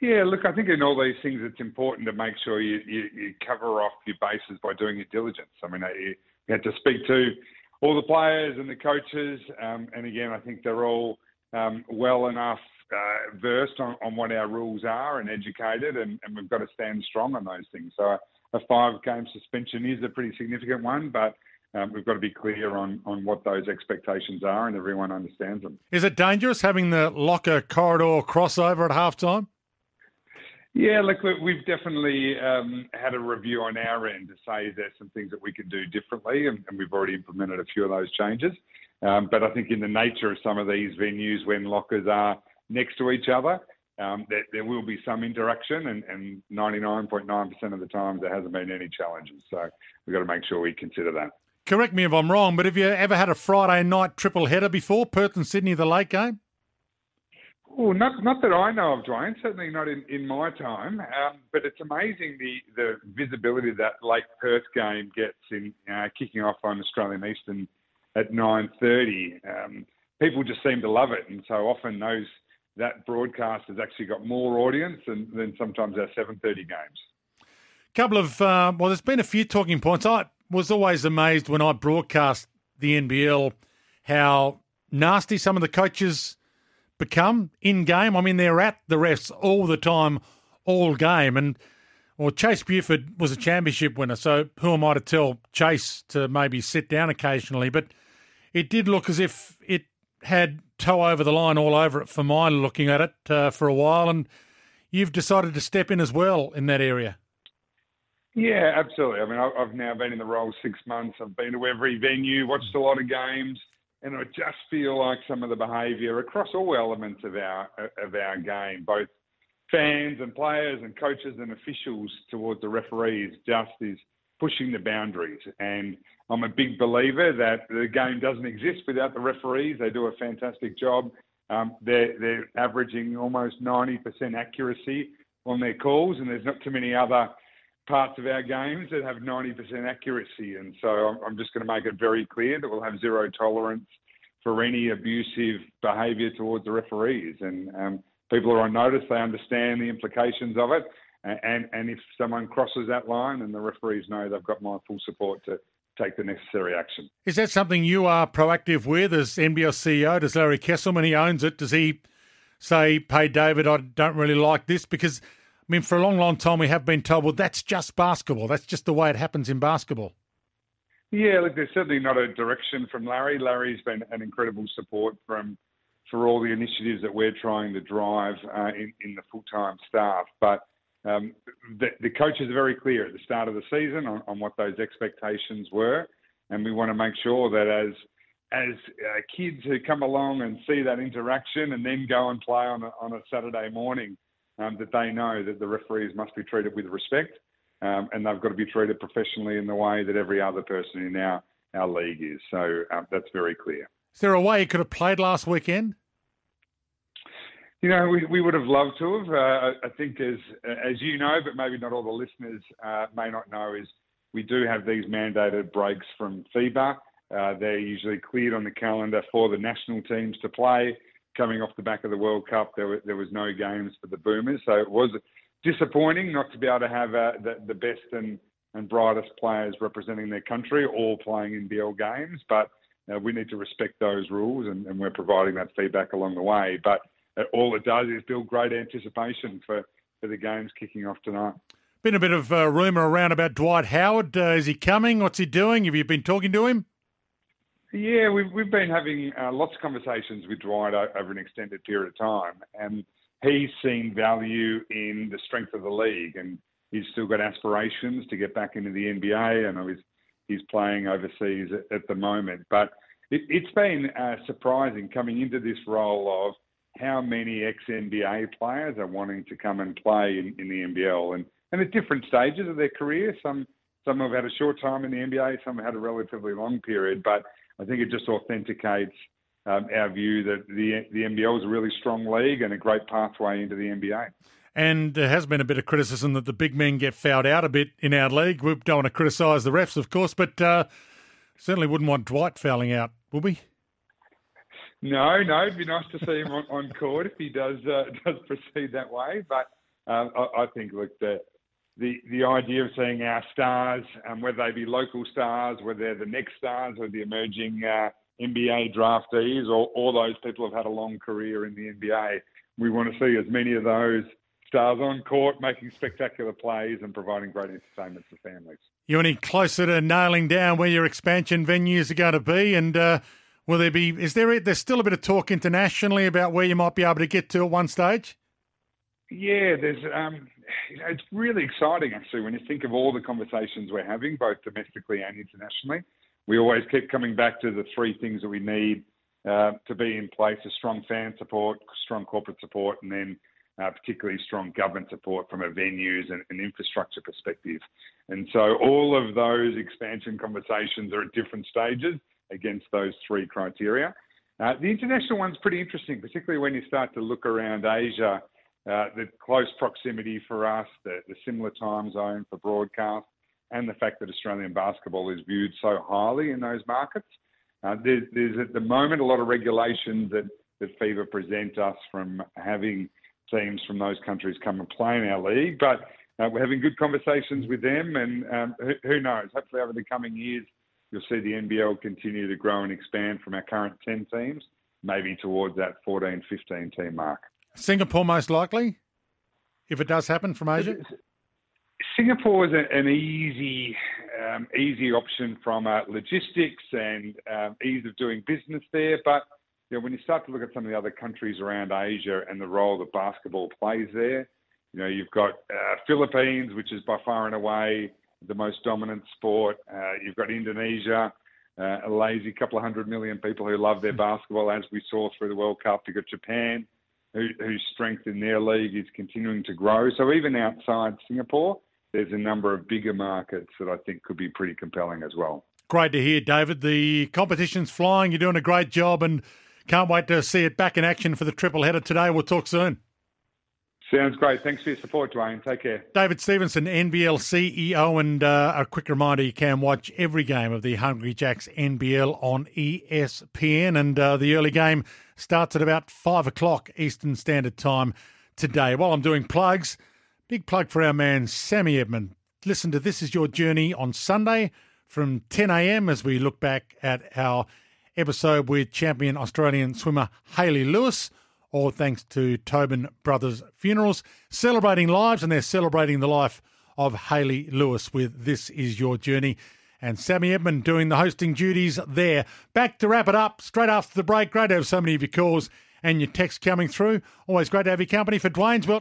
Yeah, look, I think in all these things, it's important to make sure you, you, you cover off your bases by doing your diligence. I mean, you, had to speak to all the players and the coaches, um, and again, I think they're all um, well enough uh, versed on, on, what our rules are and educated, and, and, we've got to stand strong on those things. So a five-game suspension is a pretty significant one, but um, we've got to be clear on, on what those expectations are, and everyone understands them. Is it dangerous having the locker corridor crossover at halftime? Yeah, look, we've definitely um, had a review on our end to say there's some things that we can do differently, and, and we've already implemented a few of those changes. Um, but I think in the nature of some of these venues, when lockers are next to each other, um, there, there, will be some interaction, and, and 99.9% of the times there hasn't been any challenges. So we've got to make sure we consider that. Correct me if I'm wrong, but have you ever had a Friday night triple header before, Perth and Sydney, the late game? Oh, not not that I know of, Dwayne. Certainly not in, in my time. Um, but it's amazing the, the visibility that Lake Perth game gets in uh, kicking off on Australian Eastern at 9:30. Um, people just seem to love it, and so often those that broadcast has actually got more audience than, than sometimes our 7:30 games. Couple of uh, well, there's been a few talking points. I was always amazed when I broadcast the NBL how nasty some of the coaches become in game. I mean, they're at the refs all the time, all game. And well, Chase Buford was a championship winner, so who am I to tell Chase to maybe sit down occasionally? But it did look as if it had toe over the line all over it for mine looking at it uh, for a while. And you've decided to step in as well in that area. Yeah, absolutely. I mean, I've now been in the role six months. I've been to every venue, watched a lot of games. And I just feel like some of the behaviour across all elements of our of our game, both fans and players and coaches and officials towards the referees, just is pushing the boundaries. And I'm a big believer that the game doesn't exist without the referees. They do a fantastic job. Um, they're, they're averaging almost 90% accuracy on their calls, and there's not too many other parts of our games that have 90% accuracy. And so I'm, just going to make it very clear that we'll have zero tolerance for any abusive behaviour towards the referees. And um, people are on notice, they understand the implications of it. And, and if someone crosses that line, and the referees know they've got my full support to take the necessary action. Is that something you are proactive with as NBL CEO? Does Larry Kestelman, he owns it, does he say, hey, David, I don't really like this? Because mean, for a long, long time, we have been told, well, that's just basketball. That's just the way it happens in basketball. Yeah, look, there's certainly not a direction from Larry. Larry's been an incredible support from for all the initiatives that we're trying to drive uh, in, in the full-time staff. But um, the, the, coaches are very clear at the start of the season on, on, what those expectations were, and we want to make sure that as as uh, kids who come along and see that interaction and then go and play on a, on a Saturday morning, um, that they know that the referees must be treated with respect, um, and they've got to be treated professionally in the way that every other person in our our league is. So um, that's very clear. Is there a way he could have played last weekend? You know, we, we would have loved to have. Uh, I think, as as you know, but maybe not all the listeners uh, may not know, is we do have these mandated breaks from FIBA. Uh, they're usually cleared on the calendar for the national teams to play. Coming off the back of the World Cup, there, were, there was no games for the Boomers, so it was disappointing not to be able to have uh, the, the best and, and brightest players representing their country all playing NBL games. But uh, we need to respect those rules, and, and we're providing that feedback along the way. But all it does is build great anticipation for, for the games kicking off tonight. Been a bit of uh, rumour around about Dwight Howard. Uh, is he coming? What's he doing? Have you been talking to him? Yeah, we've we've been having uh, lots of conversations with Dwight over an extended period of time, and he's seen value in the strength of the league, and he's still got aspirations to get back into the NBA. Know he's he's playing overseas at, at the moment, but it, has been uh, surprising coming into this role of how many ex NBA players are wanting to come and play in, in the NBL and, and at different stages of their career. Some some have had a short time in the NBA, some have had a relatively long period, but I think it just authenticates um, our view that the the NBL is a really strong league and a great pathway into the NBA. And there has been a bit of criticism that the big men get fouled out a bit in our league. We don't want to criticise the refs, of course, but uh, certainly wouldn't want Dwight fouling out, would we? No, no, it'd be nice to see him on, on court if he does uh, *laughs* does proceed that way. But um, I, I, think, look, the, the the idea of seeing our stars, um, whether they be local stars, whether they're the next stars or the emerging uh, NBA draftees, or all those people who've had a long career in the NBA, we want to see as many of those stars on court making spectacular plays and providing great entertainment for families. You any closer to nailing down where your expansion venues are going to be and? Uh Will there be? Is there? There's still a bit of talk internationally about where you might be able to get to at one stage. Yeah, there's. Um, it's really exciting actually when you think of all the conversations we're having, both domestically and internationally. We always keep coming back to the three things that we need uh, to be in place: a strong fan support, strong corporate support, and then uh, particularly strong government support from a venues and, and, infrastructure perspective. And so all of those expansion conversations are at different stages against those three criteria. Uh, the international one's pretty interesting, particularly when you start to look around Asia. Uh, the close proximity for us, the, the, similar time zone for broadcast, and the fact that Australian basketball is viewed so highly in those markets. Uh, there's, there's, at the moment a lot of regulations that, that FIBA present us from having teams from those countries come and play in our league, but uh, we're having good conversations with them, and um, who, who knows? Hopefully, over the coming years, you'll see the NBL continue to grow and expand from our current 10 teams, maybe towards that 14, 15 team mark. Singapore, most likely, if it does happen from Asia? Singapore is an easy, um, easy option from uh, logistics and um, ease of doing business there. But you know, when you start to look at some of the other countries around Asia and the role that basketball plays there, you know, you've got uh, Philippines, which is by far and away the most dominant sport. Uh, you've got Indonesia, uh, a lazy couple of hundred million people who love their *laughs* basketball, as we saw through the World Cup. You've got Japan, who, whose strength in their league is continuing to grow. So even outside Singapore, there's a number of bigger markets that I think could be pretty compelling as well. Great to hear, David. The competition's flying. You're doing a great job and can't wait to see it back in action for the triple header today. We'll talk soon. Sounds great. Thanks for your support, Dwayne. Take care. David Stevenson, NBL CEO, and uh, a quick reminder you can watch every game of the Hungry Jacks NBL on ESPN. And uh, the early game starts at about 5 o'clock Eastern Standard Time today. While I'm doing plugs, big plug for our man Sammy Edmund. Listen to This Is Your Journey on Sunday from 10 a.m. as we look back at our episode with champion Australian swimmer Hayley Lewis All thanks to Tobin Brothers Funerals, celebrating lives, and they're celebrating the life of Hayley Lewis with This Is Your Journey. And Sammy Edmund doing the hosting duties there. Back to wrap it up straight after the break. Great to have so many of your calls and your texts coming through. Always great to have your company for Dwayne's World.